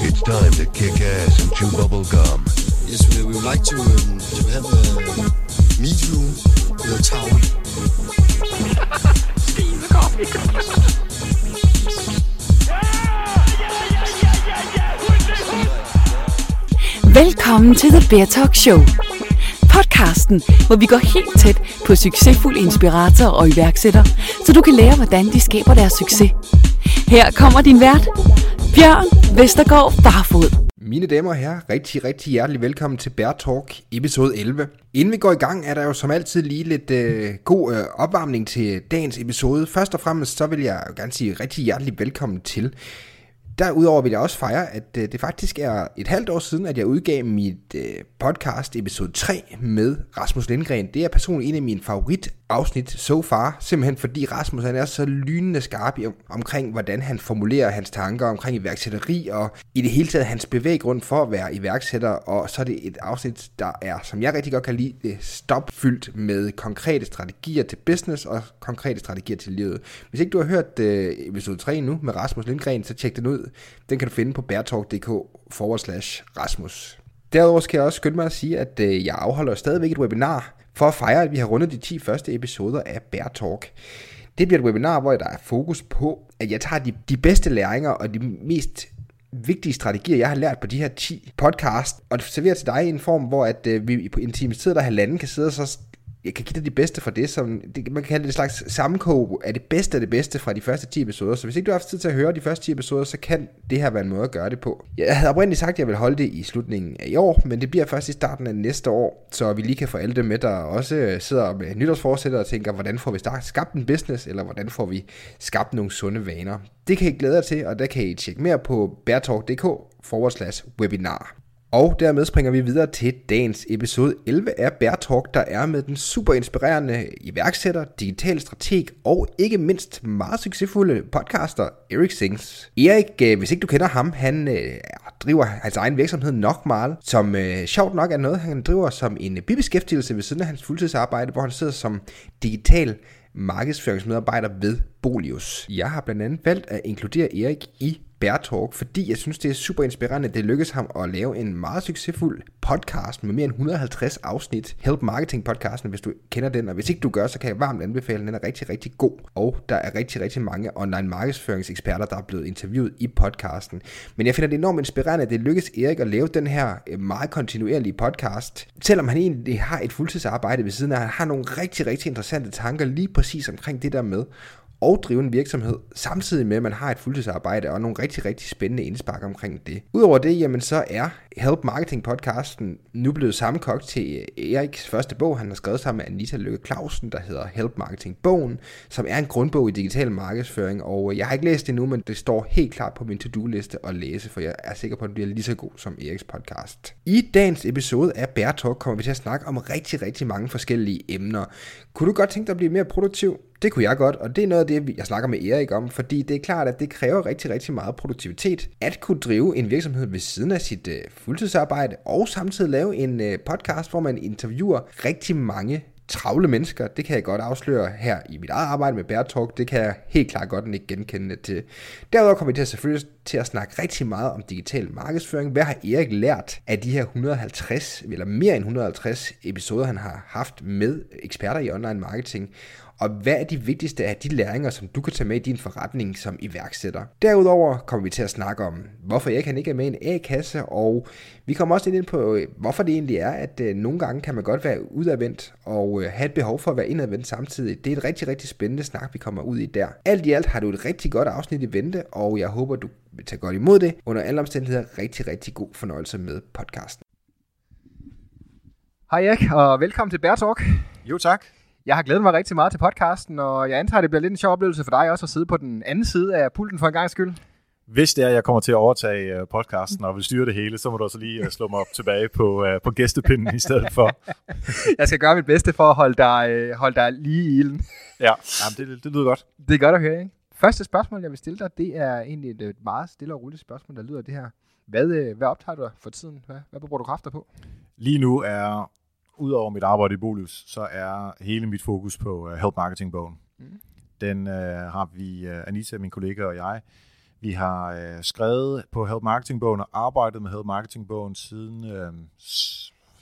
It's time to kick ass and chew bubble gum. Yes, we, we would like to, um, to have a meet you in the town. Velkommen til The Bear Talk Show. Podcasten, hvor vi går helt tæt på succesfulde inspiratorer og iværksættere, så du kan lære, hvordan de skaber deres succes. Her kommer din vært, Bjørn Vestergaard Barfod. Mine damer og herrer, rigtig, rigtig hjertelig velkommen til Bear Talk episode 11. Inden vi går i gang, er der jo som altid lige lidt øh, god øh, opvarmning til dagens episode. Først og fremmest så vil jeg jo gerne sige rigtig hjertelig velkommen til. Derudover vil jeg også fejre, at øh, det faktisk er et halvt år siden, at jeg udgav mit øh, podcast episode 3 med Rasmus Lindgren. Det er personligt en af mine favorit afsnit so far, simpelthen fordi Rasmus han er så lynende skarp i, omkring, hvordan han formulerer hans tanker omkring iværksætteri, og i det hele taget hans bevæggrund for at være iværksætter, og så er det et afsnit, der er, som jeg rigtig godt kan lide, det stopfyldt med konkrete strategier til business og konkrete strategier til livet. Hvis ikke du har hørt øh, episode 3 nu med Rasmus Lindgren, så tjek den ud. Den kan du finde på bærtalk.dk forward slash Rasmus. Derudover skal jeg også skynde mig at sige, at øh, jeg afholder stadigvæk et webinar for at fejre, at vi har rundet de 10 første episoder af Bear Talk. Det bliver et webinar, hvor der er fokus på, at jeg tager de, de bedste læringer og de mest vigtige strategier, jeg har lært på de her 10 podcast, og serverer til dig i en form, hvor at, øh, vi på en times tid, der halvanden kan sidde og så jeg kan give dig de bedste fra det, som det, man kan kalde det en slags sammenkog af det bedste af det bedste fra de første 10 episoder. Så hvis ikke du har haft tid til at høre de første 10 episoder, så kan det her være en måde at gøre det på. Jeg havde oprindeligt sagt, at jeg vil holde det i slutningen af i år, men det bliver først i starten af næste år, så vi lige kan få alle dem med, der også øh, sidder med nytårsforsætter og tænker, hvordan får vi skabt en business, eller hvordan får vi skabt nogle sunde vaner. Det kan I glæde jer til, og der kan I tjekke mere på bærtalk.dk forward slash webinar. Og dermed springer vi videre til dagens episode 11 af Bærtalk, Talk, der er med den super inspirerende iværksætter, digital strateg og ikke mindst meget succesfulde podcaster Erik Sings. Erik, øh, hvis ikke du kender ham, han øh, driver hans egen virksomhed nok meget, som øh, sjovt nok er noget, han driver som en bibeskæftigelse ved siden af hans fuldtidsarbejde, hvor han sidder som digital markedsføringsmedarbejder ved Bolius. Jeg har blandt andet valgt at inkludere Erik i Bear Talk, fordi jeg synes, det er super inspirerende, at det lykkedes ham at lave en meget succesfuld podcast med mere end 150 afsnit. Help Marketing podcasten, hvis du kender den, og hvis ikke du gør, så kan jeg varmt anbefale den. Den er rigtig, rigtig god, og der er rigtig, rigtig mange online markedsføringseksperter, der er blevet interviewet i podcasten. Men jeg finder det enormt inspirerende, at det lykkedes Erik at lave den her øh, meget kontinuerlige podcast, selvom han egentlig har et fuldtidsarbejde ved siden af, han har nogle rigtig, rigtig interessante tanker lige præcis omkring det der med og drive en virksomhed, samtidig med, at man har et fuldtidsarbejde og nogle rigtig, rigtig spændende indspark omkring det. Udover det, jamen så er Help Marketing podcasten nu blevet sammenkogt til øh, Eriks første bog, han har skrevet sammen med Anita Lykke Clausen, der hedder Help Marketing Bogen, som er en grundbog i digital markedsføring, og øh, jeg har ikke læst det endnu, men det står helt klart på min to-do-liste at læse, for jeg er sikker på, at den bliver lige så god som Eriks podcast. I dagens episode af Bear Talk kommer vi til at snakke om rigtig, rigtig mange forskellige emner. Kunne du godt tænke dig at blive mere produktiv? Det kunne jeg godt, og det er noget af det, jeg snakker med Erik om, fordi det er klart, at det kræver rigtig, rigtig meget produktivitet at kunne drive en virksomhed ved siden af sit øh, fuldtidsarbejde, og samtidig lave en øh, podcast, hvor man interviewer rigtig mange travle mennesker, det kan jeg godt afsløre her i mit eget arbejde med Bear Talk, det kan jeg helt klart godt ikke genkende til. Derudover kommer vi til at selvfølgelig til at snakke rigtig meget om digital markedsføring. Hvad har Erik lært af de her 150, eller mere end 150 episoder, han har haft med eksperter i online marketing? Og hvad er de vigtigste af de læringer, som du kan tage med i din forretning som iværksætter. Derudover kommer vi til at snakke om, hvorfor jeg kan ikke er med i en A-kasse, og vi kommer også lidt ind på, hvorfor det egentlig er, at øh, nogle gange kan man godt være udadvendt og øh, have et behov for at være indadvendt samtidig. Det er et rigtig, rigtig spændende snak, vi kommer ud i der. Alt i alt har du et rigtig godt afsnit i vente, og jeg håber, du vil tage godt imod det. Under alle omstændigheder rigtig, rigtig god fornøjelse med podcasten. Hej Erik, og velkommen til Bear Talk. Jo tak. Jeg har glædet mig rigtig meget til podcasten, og jeg antager, det bliver lidt en sjov oplevelse for dig også at sidde på den anden side af pulten for en gang skyld. Hvis det er, at jeg kommer til at overtage øh, podcasten og vil styre det hele, så må du også lige øh, slå mig op tilbage på, uh, på gæstepinden i stedet for. jeg skal gøre mit bedste for at holde dig, holde dig lige i ilden. ja, Jamen, det, det lyder godt. Det er godt at høre, ikke? Første spørgsmål, jeg vil stille dig, det er egentlig et meget stille og roligt spørgsmål, der lyder det her. Hvad, hvad optager du for tiden? Hvad, hvad bruger du kræfter på? Lige nu er Udover mit arbejde i Bolus, så er hele mit fokus på uh, Help Marketing-bogen. Mm. Den øh, har vi, øh, Anita, min kollega og jeg, vi har øh, skrevet på Help Marketing-bogen og arbejdet med Help Marketing-bogen siden øh,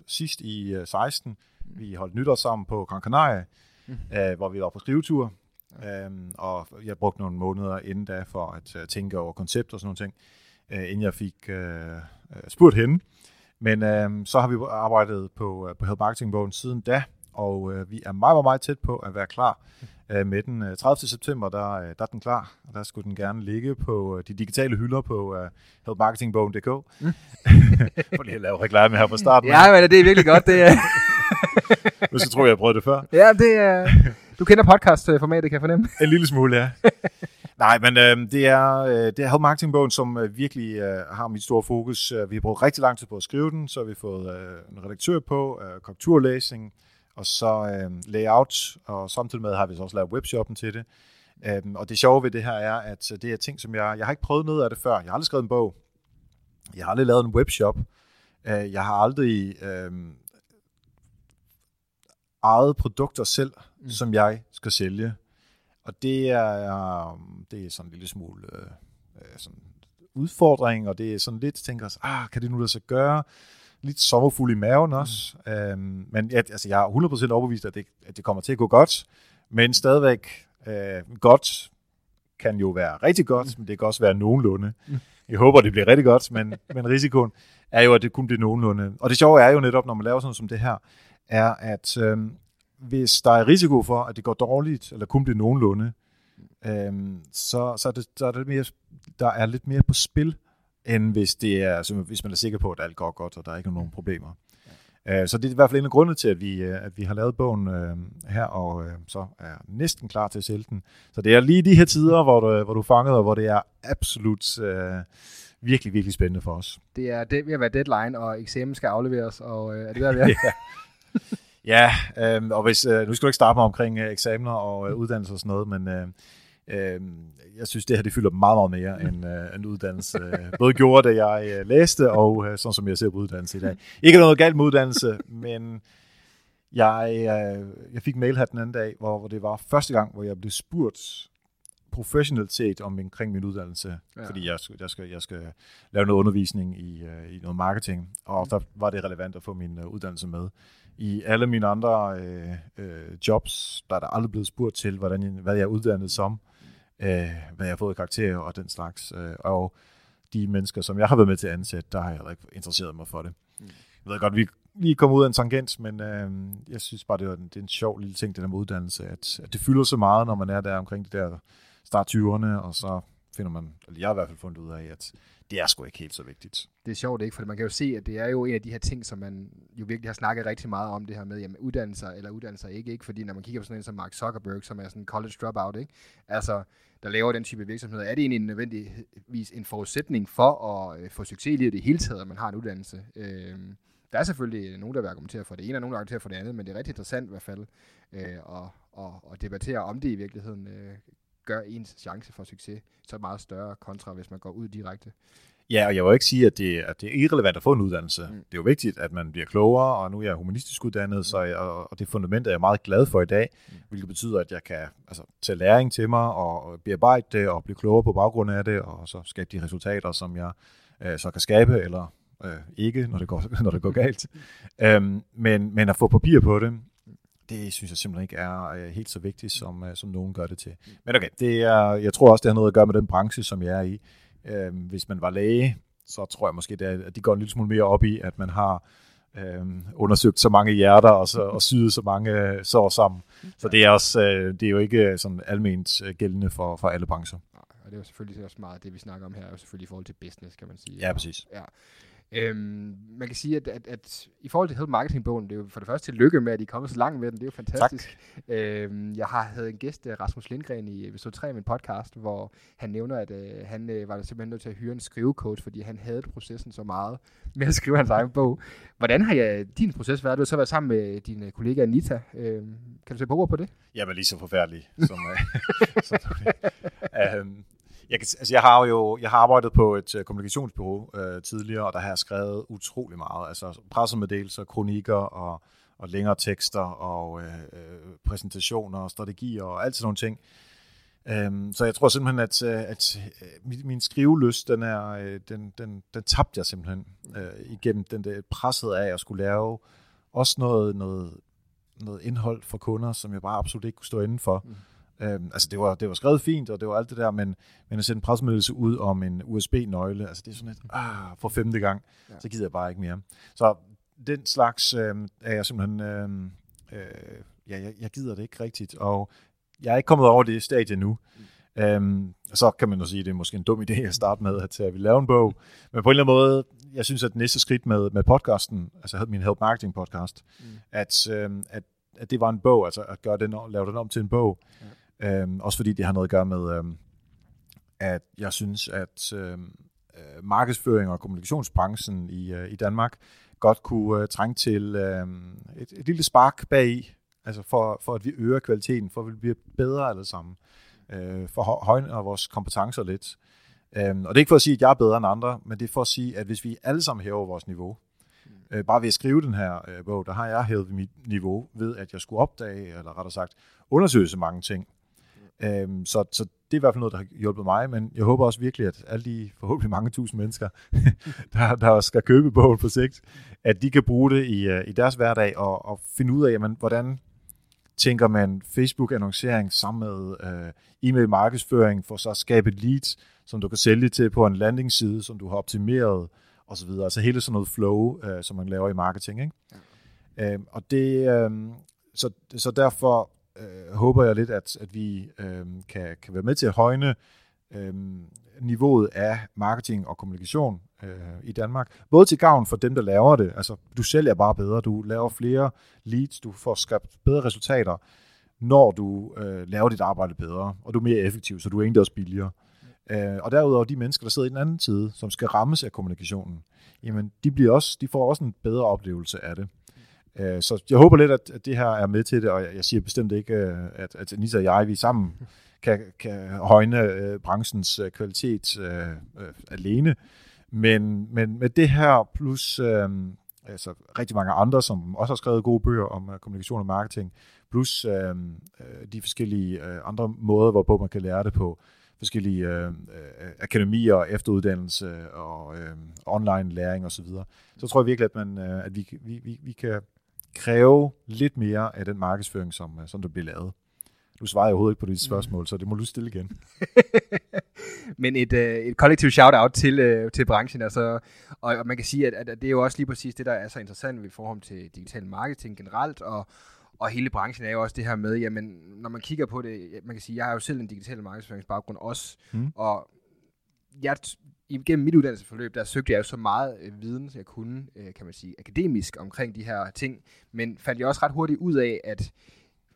sidst i øh, 16. Vi holdt nytår sammen på Gran Canaria, mm. øh, hvor vi var på skrivetur. Øhm, og jeg brugte nogle måneder inden da for at uh, tænke over koncept og sådan nogle ting, øh, inden jeg fik øh, øh, spurgt hende. Men øh, så har vi arbejdet på, øh, på Help Marketing-bogen siden da, og øh, vi er meget, meget, meget tæt på at være klar øh, med den. Øh, 30. september, der, øh, der er den klar, og der skulle den gerne ligge på øh, de digitale hylder på øh, helpmarketingbogen.dk. Mm. For lige at lave reklame her fra starten. Ja, men det er virkelig godt. Det er, Nu skal tro, jeg har prøvet det før. ja, det er, du kender podcast-formatet, kan jeg fornemme. En lille smule, ja. Nej, men øh, det er, øh, det er Marketing-bogen, som øh, virkelig øh, har mit store fokus. Øh, Vi har brugt rigtig lang tid på at skrive den, så har vi fået øh, en redaktør på, øh, korrekturlæsning, og så øh, layout, og samtidig med har vi så også lavet webshoppen til det. Øhm, og det sjove ved det her er, at det er ting, som jeg, jeg har ikke prøvet noget af det før. Jeg har aldrig skrevet en bog. Jeg har aldrig lavet en webshop. Øh, jeg har aldrig øh, ejet produkter selv, mm. som jeg skal sælge. Og det er, um, det er sådan en lille smule øh, øh, sådan udfordring, og det er sådan lidt, tænker os, ah, kan det nu lade sig gøre? Lidt sommerfuld i maven også. Mm. Øhm, men jeg, altså, jeg er 100% overbevist, at det, at det kommer til at gå godt. Men stadigvæk, øh, godt kan jo være rigtig godt, mm. men det kan også være nogenlunde. Mm. Jeg håber, det bliver rigtig godt, men, men risikoen er jo, at det kun bliver nogenlunde. Og det sjove er jo netop, når man laver sådan som det her, er, at øh, hvis der er risiko for, at det går dårligt, eller kun bliver nogenlunde, øhm, så, så, er det, så er det mere, der er lidt mere på spil, end hvis, det er, altså, hvis man er sikker på, at alt går godt, og der er ikke nogen problemer. Øh, så det er i hvert fald en af grundene til, at vi, øh, at vi har lavet bogen øh, her, og øh, så er næsten klar til at sælge den. Så det er lige de her tider, hvor du, hvor du er fanget, og hvor det er absolut øh, virkelig, virkelig spændende for os. Det er det ved at være deadline, og eksamen skal afleveres, og øh, er det der, vi er? ja. Ja, øh, og hvis, øh, nu skal du ikke starte mig omkring øh, eksamener og øh, uddannelse og sådan noget, men øh, øh, jeg synes, det her det fylder meget, meget mere end øh, en uddannelse. Både gjorde, da jeg øh, læste, og øh, sådan som jeg ser på uddannelse i dag. Ikke noget galt med uddannelse, men jeg, øh, jeg fik mail her den anden dag, hvor, hvor det var første gang, hvor jeg blev spurgt professionelt set om omkring min uddannelse, ja. fordi jeg, jeg, skal, jeg skal lave noget undervisning i, uh, i noget marketing, og der var det relevant at få min uh, uddannelse med. I alle mine andre øh, øh, jobs, der er der aldrig blevet spurgt til, hvordan jeg, hvad jeg er uddannet som, øh, hvad jeg har fået karakterer og den slags. Øh, og de mennesker, som jeg har været med til at ansætte, der har jeg heller ikke interesseret mig for det. Mm. Jeg ved godt, vi lige kommet ud af en tangent, men øh, jeg synes bare, det, var en, det er en sjov lille ting, det der med uddannelse, at, at det fylder så meget, når man er der omkring de der start 20'erne, og så finder man, eller jeg har i hvert fald fundet ud af, at det er sgu ikke helt så vigtigt. Det er sjovt, ikke? For man kan jo se, at det er jo en af de her ting, som man jo virkelig har snakket rigtig meget om, det her med, jamen uddannelser eller uddannelser ikke, ikke? Fordi når man kigger på sådan en som Mark Zuckerberg, som er sådan en college dropout, ikke? Altså, der laver den type virksomheder, er det egentlig nødvendigvis en forudsætning for at øh, få succes i livet i det hele taget, at man har en uddannelse? Øh, der er selvfølgelig nogen, der vil argumentere for det ene, og nogen, der argumenterer for det andet, men det er rigtig interessant i hvert fald øh, at, at, at debattere om det i virkeligheden øh, gør ens chance for succes så meget større kontra, hvis man går ud direkte. Ja, og jeg vil ikke sige, at det, at det er irrelevant at få en uddannelse. Mm. Det er jo vigtigt, at man bliver klogere, og nu er jeg humanistisk uddannet, mm. så jeg, og det fundament er jeg meget glad for i dag, mm. hvilket betyder, at jeg kan altså, tage læring til mig og bearbejde det og blive klogere på baggrund af det, og så skabe de resultater, som jeg øh, så kan skabe, eller øh, ikke, når det går, når det går galt. øhm, men, men at få papir på det, det synes jeg simpelthen ikke er øh, helt så vigtigt, som, øh, som nogen gør det til. Men okay, det er, jeg tror også, det har noget at gøre med den branche, som jeg er i. Øh, hvis man var læge, så tror jeg måske, det er, at de går en lille smule mere op i, at man har øh, undersøgt så mange hjerter og, så, og syet så mange øh, sår sammen. Så det er, også, øh, det er jo ikke sådan alment gældende for, for alle brancher. Og det er jo selvfølgelig også meget det, vi snakker om her, er jo selvfølgelig i forhold til business, kan man sige. Ja, præcis. Ja. Øhm, man kan sige, at, at, at i forhold til Help Marketing-bogen, det er jo for det første til lykke med, at I er kommet så langt med den. Det er jo fantastisk. Øhm, jeg har havde en gæst, Rasmus Lindgren, i episode 3 af min podcast, hvor han nævner, at øh, han øh, var simpelthen nødt til at hyre en skrivecoach, fordi han havde processen så meget med at skrive hans egen bog. Hvordan har jeg, din proces været? Du har så været sammen med din kollega Anita. Øhm, kan du se på ord på det? Jamen lige så forfærdelig. Som, øh, som, øh, jeg, kan, altså jeg har jo jeg har arbejdet på et uh, kommunikationsbureau uh, tidligere, og der har jeg skrevet utrolig meget. Altså pressemeddelelser, kronikker og, og længere tekster og uh, uh, præsentationer og strategier og alt sådan nogle ting. Øhm, så jeg tror simpelthen, at, at min, min skriveløst, den, er, den, den, den tabte jeg simpelthen øh, igennem den der presset af at skulle lave også noget, noget, noget indhold for kunder, som jeg bare absolut ikke kunne stå inden for. Mm. Øhm, altså det var, det var skrevet fint, og det var alt det der, men, men at sætte en pressemeddelelse ud om en USB-nøgle, altså det er sådan et, ah, for femte gang, ja. så gider jeg bare ikke mere. Så den slags øh, er jeg simpelthen, øh, øh, ja, jeg, jeg gider det ikke rigtigt, og jeg er ikke kommet over det stadie nu. Mm. Øhm, så kan man jo sige, at det er måske en dum idé at starte med, at, vi laver en bog. Men på en eller anden måde, jeg synes, at næste skridt med, med podcasten, altså min Help Marketing podcast, mm. at, øhm, at, at det var en bog, altså at gøre den, lave den om til en bog. Ja. Øhm, også fordi det har noget at gøre med, øhm, at jeg synes, at øhm, øh, markedsføring og kommunikationsbranchen i, øh, i Danmark godt kunne øh, trænge til øh, et, et lille spark bag Altså for, for at vi øger kvaliteten, for at vi bliver bedre alle sammen, øh, for højner vores kompetencer lidt. Øhm, og det er ikke for at sige, at jeg er bedre end andre, men det er for at sige, at hvis vi alle sammen hæver vores niveau, øh, bare ved at skrive den her øh, bog, der har jeg hævet mit niveau ved, at jeg skulle opdage, eller rettere sagt, undersøge så mange ting. Øhm, så, så det er i hvert fald noget, der har hjulpet mig, men jeg håber også virkelig, at alle de forhåbentlig mange tusind mennesker, der, der skal købe bogen på sigt, at de kan bruge det i, øh, i deres hverdag og, og finde ud af, jamen, hvordan tænker man Facebook-annoncering sammen med øh, e-mail-markedsføring for så at skabe leads, som du kan sælge til på en landingsside, som du har optimeret osv. Altså hele sådan noget flow, øh, som man laver i marketing. Ikke? Ja. Øh, og det, øh, så, så derfor øh, håber jeg lidt, at, at vi øh, kan, kan være med til at højne øh, niveauet af marketing og kommunikation øh, i Danmark. Både til gavn for dem, der laver det. Altså, du sælger bare bedre, du laver flere leads, du får skabt bedre resultater, når du øh, laver dit arbejde bedre, og du er mere effektiv, så du er egentlig også billigere. Øh, og derudover de mennesker, der sidder i den anden side, som skal rammes af kommunikationen, jamen de, bliver også, de får også en bedre oplevelse af det. Øh, så jeg håber lidt, at, at det her er med til det, og jeg, jeg siger bestemt ikke, øh, at, at Anita og jeg, vi sammen kan, kan højne øh, branchens øh, kvalitet øh, øh, alene. Men, men med det her, plus øh, altså rigtig mange andre, som også har skrevet gode bøger om øh, kommunikation og marketing, plus øh, øh, de forskellige øh, andre måder, hvorpå man kan lære det på, forskellige øh, akademier, efteruddannelse og øh, online læring osv., så, så tror jeg virkelig, at, man, øh, at vi, vi, vi, vi kan kræve lidt mere af den markedsføring, som, som der bliver lavet. Du svarer overhovedet ikke på dit spørgsmål, mm. så det må du stille igen. Men et, øh, et kollektivt shout-out til, øh, til branchen. Altså, og, og man kan sige, at, at det er jo også lige præcis det, der er så interessant i forhold til digital marketing generelt, og, og hele branchen er jo også det her med, jamen, når man kigger på det, man kan sige, jeg har jo selv en digital markedsføringsbaggrund også, mm. og jeg, igennem mit uddannelsesforløb, der søgte jeg jo så meget øh, viden, jeg kunne, øh, kan man sige, akademisk omkring de her ting, men fandt jeg også ret hurtigt ud af, at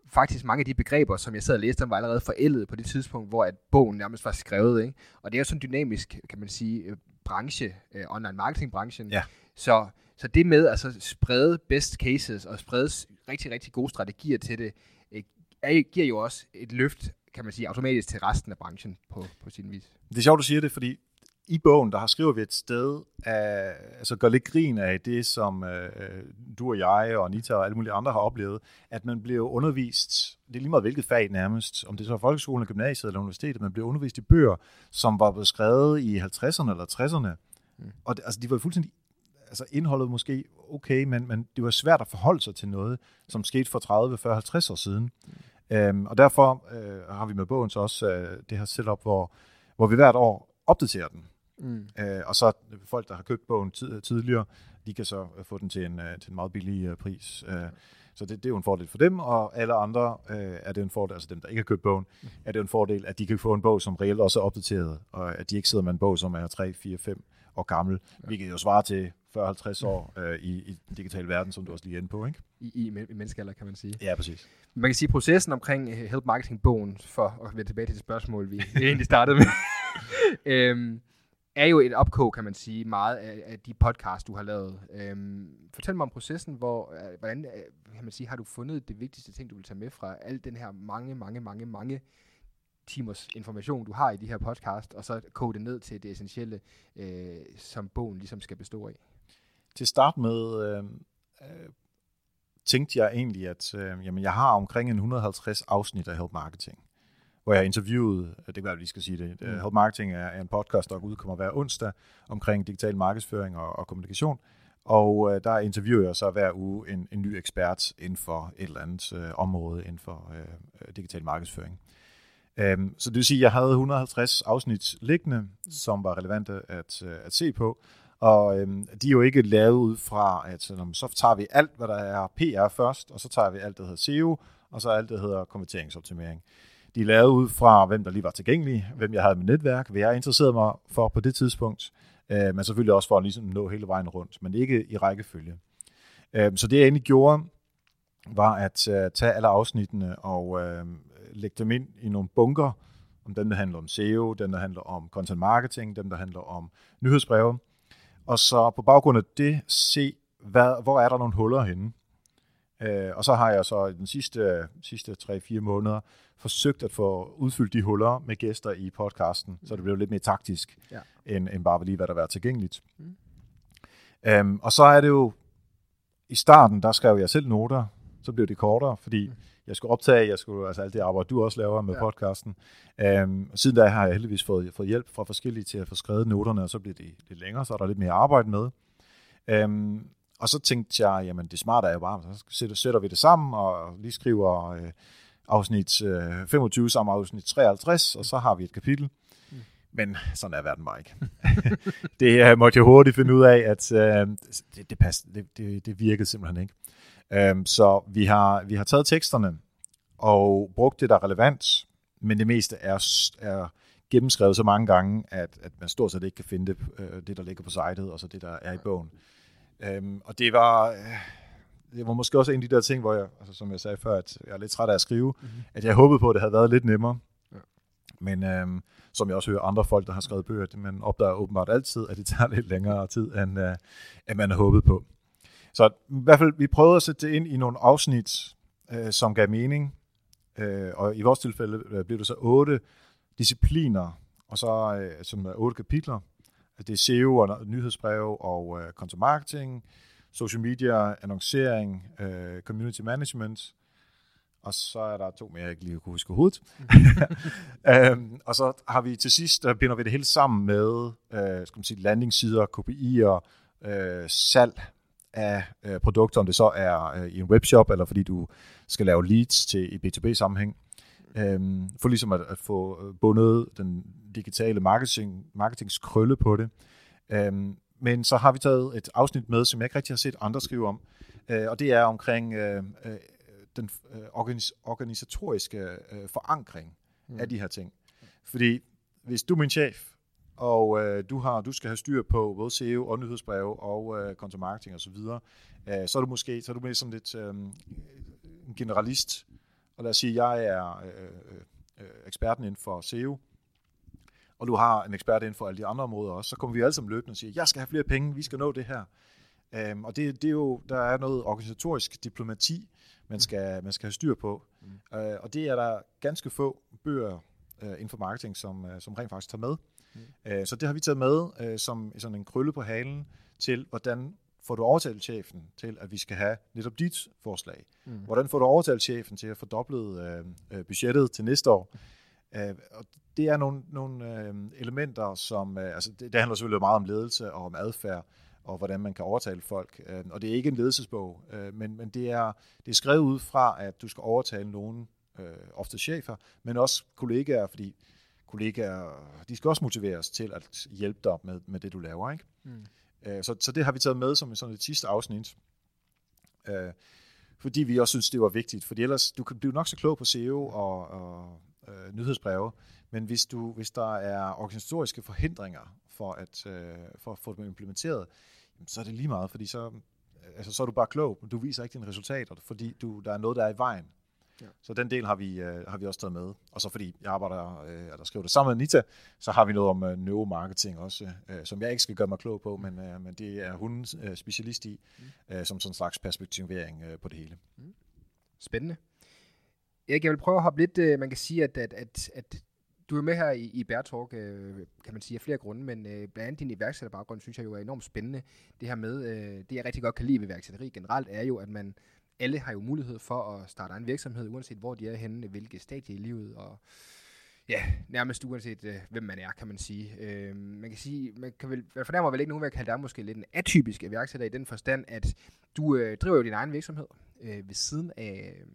faktisk mange af de begreber, som jeg sad og læste, var allerede forældet på det tidspunkt, hvor at bogen nærmest var skrevet. Ikke? Og det er jo sådan en dynamisk, kan man sige, øh, branche, uh, online marketing branchen. Ja. Så, så det med at altså, sprede best cases og sprede rigtig, rigtig gode strategier til det, uh, er, giver jo også et løft, kan man sige, automatisk til resten af branchen på, på sin vis. Det er sjovt, du siger det, fordi i bogen, der har skriver vi et sted, af, altså gør lidt grin af det, som øh, du og jeg og Anita og alle mulige andre har oplevet, at man bliver undervist, det er lige meget hvilket fag nærmest, om det så er folkeskolen, gymnasiet eller universitetet, man bliver undervist i bøger, som var blevet skrevet i 50'erne eller 60'erne. Mm. Og det, altså, de var fuldstændig, altså indholdet måske okay, men, men det var svært at forholde sig til noget, som skete for 30, 40, 50 år siden. Mm. Øhm, og derfor øh, har vi med bogen så også øh, det her setup, hvor, hvor vi hvert år opdaterer den. Mm. Øh, og så folk, der har købt bogen tid, tidligere, de kan så øh, få den til en, øh, til en meget billig uh, pris. Så det, det er jo en fordel for dem, og alle andre er det en fordel, altså dem, der ikke har købt bogen, mm. er det en fordel, at de kan få en bog, som reelt også er opdateret, og at de ikke sidder med en bog, som er 3, 4, 5 år gammel, ja. hvilket jo svarer til 40-50 år i, i den digitale verden, som du også lige er inde på, ikke? I, i, i menneskealder, kan man sige. Ja, præcis. Man kan sige, processen omkring Help Marketing-bogen, for at vende tilbage til det spørgsmål, vi egentlig startede med, øhm, er jo et opkog, kan man sige, meget af, af de podcasts, du har lavet. Øhm, fortæl mig om processen, hvor, øh, hvordan øh, kan man sige, har du fundet det vigtigste ting, du vil tage med fra al den her mange, mange, mange, mange timers information, du har i de her podcast, og så koge det ned til det essentielle, øh, som bogen ligesom skal bestå af? Til start med øh, øh, tænkte jeg egentlig, at øh, jamen, jeg har omkring en 150 afsnit af Help Marketing hvor jeg interviewede, det kan være, at vi skal sige det, mm. Help Marketing er, er en podcast, der udkommer hver onsdag omkring digital markedsføring og, og kommunikation. Og øh, der interviewer jeg så hver uge en, en ny ekspert inden for et eller andet øh, område inden for øh, digital markedsføring. Øhm, så det vil sige, at jeg havde 150 afsnit liggende, som var relevante at, øh, at se på. Og øhm, de er jo ikke lavet ud fra, at så, så tager vi alt, hvad der er PR først, og så tager vi alt, der hedder SEO, og så alt, der hedder konverteringsoptimering. De er lavet ud fra, hvem der lige var tilgængelig, hvem jeg havde med netværk, hvad jeg interesserede mig for på det tidspunkt, øh, men selvfølgelig også for at ligesom nå hele vejen rundt, men ikke i rækkefølge. Øh, så det jeg egentlig gjorde, var at øh, tage alle afsnittene og øh, lægge dem ind i nogle bunker, om dem, der handler om SEO, dem, der handler om content marketing, dem, der handler om nyhedsbreve, og så på baggrund af det se, hvad, hvor er der nogle huller henne. Øh, og så har jeg så i den sidste, sidste 3-4 måneder forsøgt at få udfyldt de huller med gæster i podcasten, så det blev lidt mere taktisk, ja. end, end bare lige, hvad der var tilgængeligt. Mm. Øhm, og så er det jo, i starten, der skrev jeg selv noter, så blev det kortere, fordi mm. jeg skulle optage, jeg skulle, altså alt det arbejde, du også laver med ja. podcasten. Øhm, og siden da har jeg heldigvis fået, fået hjælp fra forskellige til at få skrevet noterne, og så bliver det lidt længere, så er der lidt mere arbejde med. Øhm, og så tænkte jeg, jamen det smarte er jo bare, så sætter, sætter vi det sammen, og lige skriver øh, afsnit øh, 25 sammen afsnit 53, og så har vi et kapitel. Mm. Men sådan er verden bare ikke. det uh, måtte jeg hurtigt finde ud af, at uh, det, det, pass, det, det, det virkede simpelthen ikke. Um, så vi har, vi har taget teksterne og brugt det, der er relevant, men det meste er, er gennemskrevet så mange gange, at, at man stort set ikke kan finde det, uh, det, der ligger på sitet, og så det, der er i bogen. Um, og det var... Uh, det var måske også en af de der ting, hvor jeg, altså, som jeg sagde før, at jeg er lidt træt af at skrive, mm-hmm. at jeg håbede på, at det havde været lidt nemmere. Ja. Men øhm, som jeg også hører andre folk, der har skrevet bøger, man opdager åbenbart altid, at det tager lidt længere tid, end, øh, end man har håbet på. Så i hvert fald, vi prøvede at sætte det ind i nogle afsnit, øh, som gav mening. Øh, og i vores tilfælde øh, blev det så otte discipliner, og så øh, som er otte kapitler. Det er SEO og nyhedsbreve og øh, content marketing, social media, annoncering, øh, community management, og så er der to mere, jeg ikke lige kunne huske hovedet. øhm, og så har vi til sidst, der binder vi det hele sammen med øh, skal man sige, landingssider, KPI'er, øh, salg af øh, produkter, om det så er øh, i en webshop, eller fordi du skal lave leads til i B2B-sammenhæng. Øhm, for ligesom at, at få bundet den digitale marketing, marketingskrølle på det. Øhm, men så har vi taget et afsnit med, som jeg ikke rigtig har set andre skrive om, øh, og det er omkring øh, øh, den øh, organis- organisatoriske øh, forankring mm. af de her ting. Fordi hvis du er min chef, og øh, du har du skal have styr på både SEO og nyhedsbreve og øh, content marketing osv., så, øh, så er du måske så er du mere sådan lidt øh, en generalist. Og lad os sige, at jeg er øh, øh, eksperten inden for SEO, og du har en ekspert inden for alle de andre områder også, så kommer vi alle sammen løbende og siger, jeg skal have flere penge, vi skal nå det her. Um, og det, det er jo, der er noget organisatorisk diplomati, man skal, man skal have styr på. Mm. Uh, og det er der ganske få bøger uh, inden for marketing, som, uh, som rent faktisk tager med. Mm. Uh, så det har vi taget med uh, som sådan en krølle på halen til, hvordan får du overtalt chefen til, at vi skal have netop dit forslag? Mm. Hvordan får du overtalt chefen til at fordoble uh, budgettet til næste år? Uh, og det er nogle, nogle øh, elementer, som, øh, altså det, det handler selvfølgelig meget om ledelse og om adfærd, og hvordan man kan overtale folk. Øh, og det er ikke en ledelsesbog, øh, men, men det, er, det er skrevet ud fra, at du skal overtale nogen, øh, ofte chefer, men også kollegaer, fordi kollegaer, de skal også motiveres til at hjælpe dig med, med det, du laver. Ikke? Mm. Øh, så, så det har vi taget med som sådan et sidste afsnit. Øh, fordi vi også synes, det var vigtigt. Fordi ellers, du kan blive nok så klog på SEO og, og øh, nyhedsbreve, men hvis, du, hvis der er organisatoriske forhindringer for at, øh, for at få dem implementeret, så er det lige meget, fordi så, altså, så er du bare klog, men du viser ikke dine resultater, fordi du, der er noget, der er i vejen. Ja. Så den del har vi, øh, har vi også taget med. Og så fordi jeg arbejder, øh, eller skriver det sammen med Anita, så har vi noget om øh, neuromarketing også, øh, som jeg ikke skal gøre mig klog på, men, øh, men det er hun øh, specialist i, mm. øh, som sådan en slags perspektivering øh, på det hele. Mm. Spændende. Erik, jeg vil prøve at hoppe lidt, øh, man kan sige, at, at, at, at du er med her i, i Bear Talk, øh, kan man sige, af flere grunde, men øh, blandt andet din iværksætterbaggrund, synes jeg jo er enormt spændende. Det her med, øh, det jeg rigtig godt kan lide ved iværksætteri generelt, er jo, at man alle har jo mulighed for at starte en virksomhed, uanset hvor de er henne, hvilke stadie i livet, og Ja, nærmest uanset øh, hvem man er, kan man sige. Øh, man kan sige, man kan vel, for der må vel ikke nogen ved at kalde dig måske lidt en atypisk iværksætter i den forstand, at du øh, driver jo din egen virksomhed øh, ved siden af øh,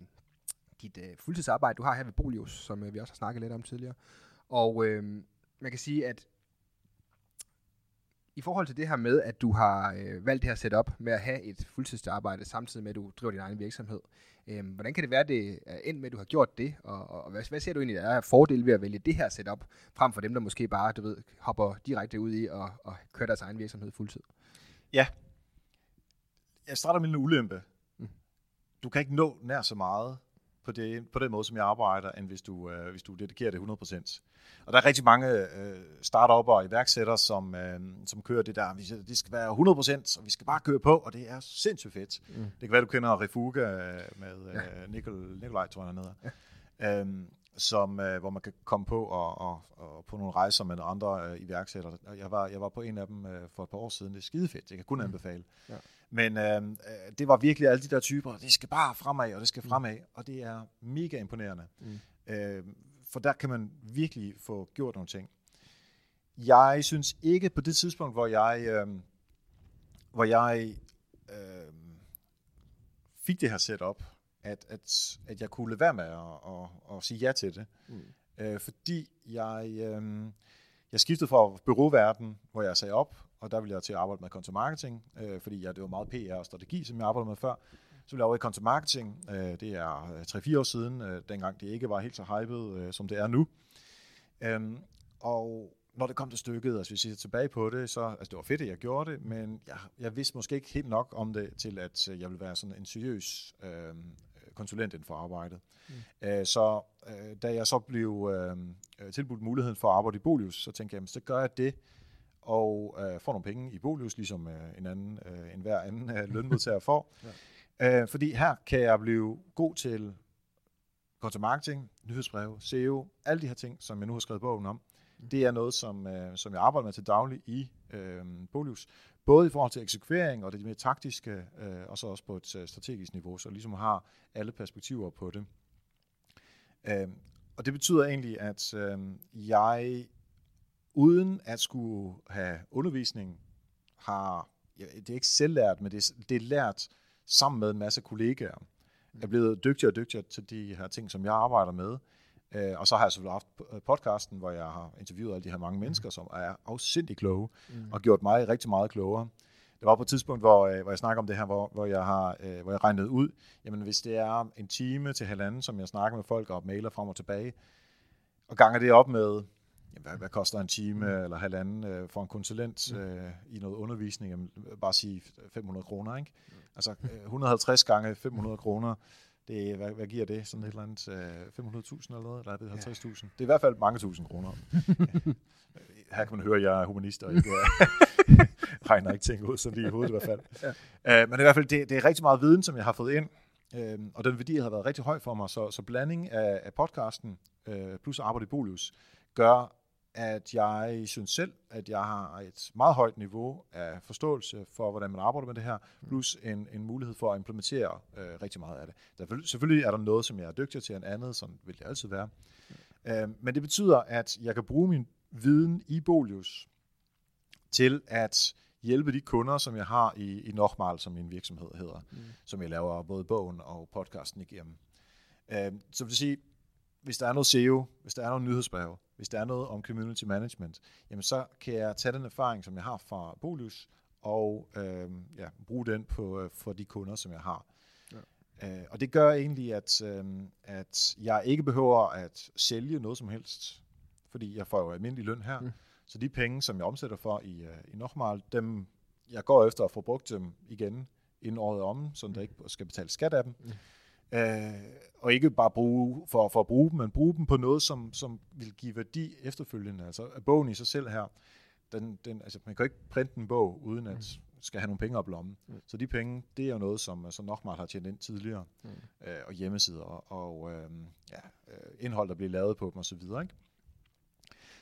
dit øh, fuldtidsarbejde, du har her ved Bolius, som øh, vi også har snakket lidt om tidligere. Og øh, man kan sige, at i forhold til det her med, at du har øh, valgt det her setup med at have et fuldtidsarbejde, samtidig med, at du driver din egen virksomhed. Øh, hvordan kan det være, det er endt med, at du har gjort det? Og, og hvad, hvad ser du egentlig, der er fordele ved at vælge det her setup, frem for dem, der måske bare, du ved, hopper direkte ud i og, og kører deres egen virksomhed fuldtid? Ja. Jeg starter med en ulempe. Du kan ikke nå nær så meget på, det, på den måde, som jeg arbejder, end hvis du, øh, hvis du dedikerer det 100%. Og der er rigtig mange øh, startupper og iværksættere, som, øh, som kører det der, vi det skal være 100%, og vi skal bare køre på, og det er sindssygt fedt. Mm. Det kan være, du kender Refuga øh, med øh, ja. Nikol, Nikolaj, tror jeg, han hedder. Ja. Øhm, som, øh, hvor man kan komme på og, og, og på nogle rejser med andre øh, iværksættere. Jeg var, jeg var på en af dem øh, for et par år siden. Det er skide fedt. Jeg kan kun mm. anbefale. Ja. Men øh, det var virkelig alle de der typer. Det skal bare fremad, og det skal mm. fremad. Og det er mega imponerende. Mm. Øh, for der kan man virkelig få gjort nogle ting. Jeg synes ikke på det tidspunkt, hvor jeg, øh, hvor jeg øh, fik det her setup, at, at, at jeg kunne lade være med at, at, at sige ja til det. Mm. Øh, fordi jeg, øh, jeg skiftede fra byråverden, hvor jeg sagde op, og der ville jeg til at arbejde med content marketing, øh, fordi jeg, det var meget PR og strategi, som jeg arbejdede med før. Så ville jeg over i content marketing. Øh, det er 3-4 øh, år siden, øh, dengang det ikke var helt så hypet, øh, som det er nu. Øh, og når det kom til stykket, altså hvis jeg ser tilbage på det, så altså det var fedt, at jeg gjorde det, men jeg, jeg vidste måske ikke helt nok om det, til at øh, jeg ville være sådan en seriøs øh, konsulent inden for arbejdet. Mm. Øh, så øh, da jeg så blev øh, tilbudt muligheden for at arbejde i Bolius, så tænkte jeg, så gør jeg det, og øh, får nogle penge i Bolius, ligesom øh, en anden, øh, en hver anden øh, lønmodtager får. ja. øh, fordi her kan jeg blive god til content marketing, nyhedsbreve, SEO, alle de her ting, som jeg nu har skrevet bogen om. Mm. Det er noget, som, øh, som jeg arbejder med til daglig i øh, Bolius. Både i forhold til eksekvering og det mere taktiske, øh, og så også på et øh, strategisk niveau, så ligesom har alle perspektiver på det. Øh, og det betyder egentlig, at øh, jeg uden at skulle have undervisning, har, ja, det er ikke selvlært, men det er, det er lært sammen med en masse kollegaer. Jeg er blevet dygtigere og dygtigere til de her ting, som jeg arbejder med. Øh, og så har jeg selvfølgelig haft podcasten, hvor jeg har interviewet alle de her mange mennesker, som er afsindig kloge, mm. og gjort mig rigtig meget klogere. Det var på et tidspunkt, hvor, øh, hvor jeg snakker om det her, hvor, hvor, jeg har, øh, hvor jeg regnede ud, jamen hvis det er en time til halvanden, som jeg snakker med folk og mailer frem og tilbage, og ganger det op med jamen, hvad, hvad koster en time mm. eller halvanden øh, for en konsulent mm. øh, i noget undervisning? Jamen, bare sige 500 kroner, ikke? Mm. Altså øh, 150 gange 500 kroner, det, hvad, hvad giver det? Sådan et eller andet øh, 500.000 eller noget? Eller er det 50.000? Ja. Det er i hvert fald mange tusind kroner. Her kan man høre, at jeg er humanist og ikke regner ikke ting ud sådan lige i hovedet i hvert fald. Ja. Øh, men i hvert fald, det, det er rigtig meget viden, som jeg har fået ind, øh, og den værdi har været rigtig høj for mig, så, så blanding af, af podcasten øh, plus arbejde i Bolius gør, at jeg synes selv, at jeg har et meget højt niveau af forståelse for, hvordan man arbejder med det her, mm. plus en, en mulighed for at implementere øh, rigtig meget af det. Der, selvfølgelig er der noget, som jeg er dygtig til, en andet, sådan vil det altid være. Øh, men det betyder, at jeg kan bruge min viden i Bolius til at hjælpe de kunder, som jeg har i, i Nochmal, som min virksomhed hedder, mm. som jeg laver både bogen og podcasten igennem. Øh, så vil sige, hvis der er noget SEO, hvis der er noget nyhedsbrev, hvis der er noget om community management, jamen så kan jeg tage den erfaring, som jeg har fra Bolius, og øh, ja, bruge den på, øh, for de kunder, som jeg har. Ja. Øh, og det gør egentlig, at, øh, at jeg ikke behøver at sælge noget som helst, fordi jeg får jo almindelig løn her. Mm. Så de penge, som jeg omsætter for i, uh, i Nochmal, dem jeg går efter at få brugt dem igen inden året om, så der ikke skal betale skat af dem. Mm. Øh, og ikke bare bruge for, for at bruge dem, men bruge dem på noget, som, som vil give værdi efterfølgende. Altså bogen i sig selv her, den, den, altså, man kan ikke printe en bog, uden at mm. skal have nogle penge op lommen. Mm. Så de penge, det er jo noget, som, som Nochmart har tjent ind tidligere, mm. øh, og hjemmesider, og, og øh, ja, indhold, der bliver lavet på dem osv. Ikke?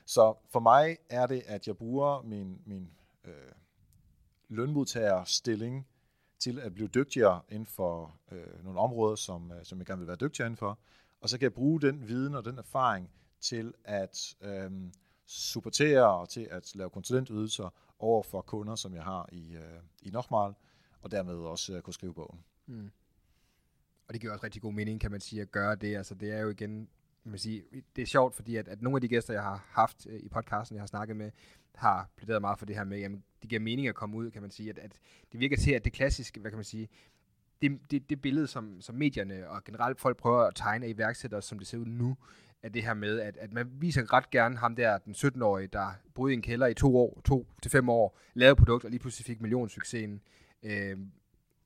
Så for mig er det, at jeg bruger min, min øh, lønmodtagerstilling til at blive dygtigere inden for øh, nogle områder, som, øh, som jeg gerne vil være dygtigere inden for. Og så kan jeg bruge den viden og den erfaring til at øh, supportere og til at lave konsulentydelser over for kunder, som jeg har i, øh, i Nochmal, og dermed også øh, kunne skrive bogen. Mm. Og det giver også rigtig god mening, kan man sige, at gøre det. Altså, det er jo igen, man sige, det er sjovt, fordi at, at nogle af de gæster, jeg har haft øh, i podcasten, jeg har snakket med, har plæderet meget for det her med, jamen, det giver mening at komme ud, kan man sige, at, at det virker til, at det klassiske, hvad kan man sige, det, det, det billede, som, som medierne og generelt folk prøver at tegne af iværksættere, som det ser ud nu, er det her med, at, at man viser ret gerne ham der, den 17-årige, der boede i en kælder i to år, to til fem år, lavede produkt, og lige pludselig fik millionsuccesen. Øh,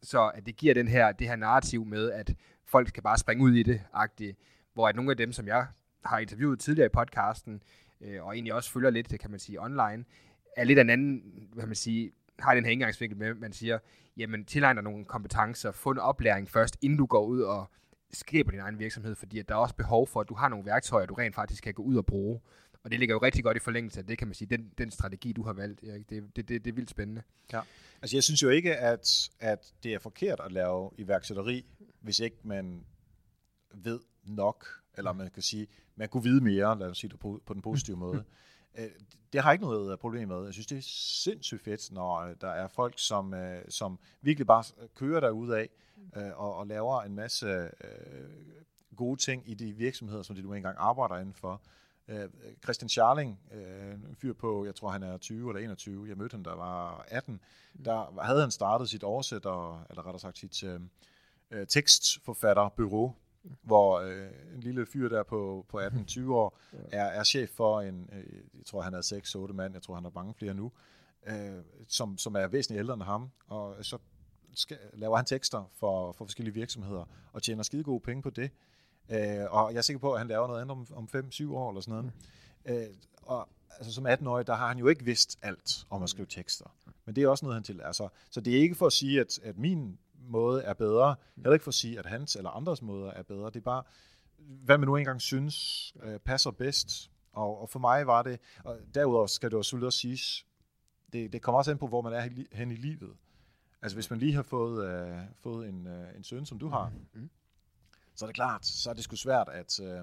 så at det giver den her, det her narrativ med, at folk skal bare springe ud i det, agtigt, hvor at nogle af dem, som jeg har interviewet tidligere i podcasten, øh, og egentlig også følger lidt, det kan man sige, online, er lidt en anden, hvad man sige, har den her indgangsvinkel med, man siger, jamen tilegn dig nogle kompetencer, få en oplæring først, inden du går ud og skaber din egen virksomhed, fordi at der er også behov for, at du har nogle værktøjer, du rent faktisk kan gå ud og bruge. Og det ligger jo rigtig godt i forlængelse af det, kan man sige, den, den strategi, du har valgt, Erik. Det, det, det, det er vildt spændende. Ja. Altså jeg synes jo ikke, at, at det er forkert at lave iværksætteri, hvis ikke man ved nok, eller man kan sige, man kunne vide mere, lad os sige det på, på den positive måde. Øh, det har ikke noget problem med. Jeg synes, det er sindssygt fedt, når øh, der er folk, som, øh, som virkelig bare kører derud af og, og laver en masse gode ting i de virksomheder, som de nu engang arbejder indenfor. Christian Charling, en fyr på, jeg tror han er 20 eller 21, jeg mødte ham, der var 18, der havde han startet sit oversætter, eller rettere sagt sit tekstforfatterbyrå, hvor øh, en lille fyr der på, på 18-20 år er, er chef for en, øh, jeg tror han er 6-8 mand, jeg tror han har mange flere nu, øh, som, som er væsentligt ældre end ham, og så skal, laver han tekster for, for forskellige virksomheder, og tjener skide gode penge på det. Øh, og jeg er sikker på, at han laver noget andet om, om 5-7 år eller sådan noget. Mm. Øh, og altså, som 18-årig, der har han jo ikke vidst alt om at skrive tekster. Men det er også noget, han til. Altså, så det er ikke for at sige, at, at min måde er bedre. Heller ikke for at sige, at hans eller andres måder er bedre. Det er bare, hvad man nu engang synes øh, passer bedst. Og, og for mig var det, og derudover skal det også også siges, det, det kommer også ind på, hvor man er hen i livet. Altså hvis man lige har fået, øh, fået en, øh, en søn, som du har, mm. så er det klart, så er det sgu svært at, øh,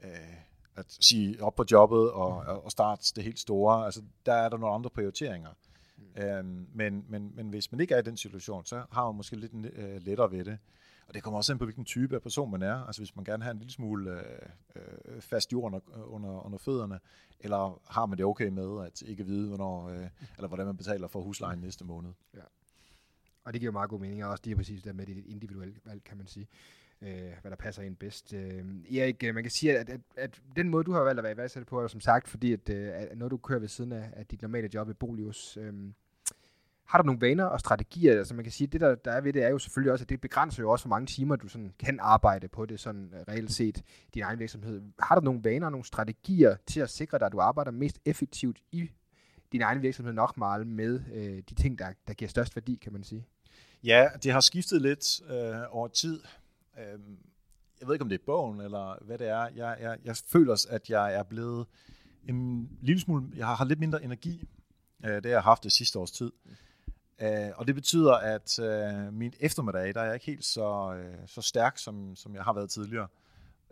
øh, at sige op på jobbet og, og starte det helt store. Altså der er der nogle andre prioriteringer. Mm. Øhm, men, men, men hvis man ikke er i den situation, så har man måske lidt øh, lettere ved det. Og det kommer også ind på, hvilken type af person man er. Altså hvis man gerne har en lille smule øh, øh, fast jord under, under, under fødderne, eller har man det okay med at ikke vide, hvornår, øh, eller hvordan man betaler for huslejen næste måned. Ja. Og det giver meget god mening, og også lige præcis det med det individuelle valg, kan man sige øh, hvad der passer ind bedst. Øh, Erik, øh, man kan sige, at, at, at den måde, du har valgt at være iværksætter på, er som sagt, fordi at, øh, at når du kører ved siden af, af dit normale job i Bolius, øh, har du nogle vaner og strategier? Altså man kan sige, at det der, der er ved det, er jo selvfølgelig også, at det begrænser jo også, hvor mange timer du sådan kan arbejde på det, sådan øh, reelt set, din egen virksomhed. Har du nogle vaner og nogle strategier til at sikre dig, at du arbejder mest effektivt i din egen virksomhed nok meget med øh, de ting, der, der giver størst værdi, kan man sige? Ja, det har skiftet lidt øh, over tid. Øh, jeg ved ikke, om det er bogen, eller hvad det er. Jeg, jeg, jeg føler, at jeg er blevet en lille smule, jeg har lidt mindre energi, øh, det har jeg haft det sidste års tid. Øh, og det betyder, at øh, min eftermiddag, der er jeg ikke helt så, øh, så stærk, som, som jeg har været tidligere.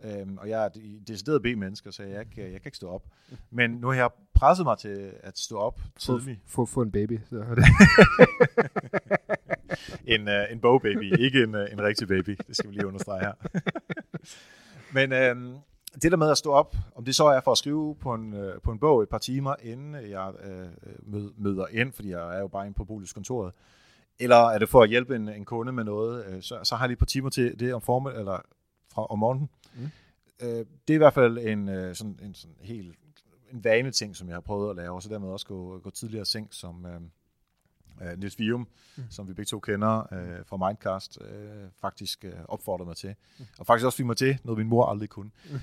Øhm, og jeg er decideret B-menneske, så jeg, kan, jeg kan ikke stå op. Men nu har jeg presset mig til at stå op tidligt. Få, få en baby. Så det. en, uh, en bogbaby, ikke en, uh, en rigtig baby. Det skal vi lige understrege her. Men øhm, det der med at stå op, om det så er for at skrive på en, øh, på en bog et par timer, inden jeg øh, møder ind, fordi jeg er jo bare inde på boligkontoret, eller er det for at hjælpe en, en kunde med noget, øh, så, så har jeg lige et par timer til det om formel, eller fra, om morgenen. Mm. Øh, det er i hvert fald en, øh, sådan, en sådan helt en vane ting, som jeg har prøvet at lave, og så dermed også gå, gå tidligere seng, som, øh, uh, Niels Vium, mm. som vi begge to kender uh, fra Mindcast, uh, faktisk uh, opfordrede mig til. Mm. Og faktisk også fik mig til, noget min mor aldrig kunne. Mm.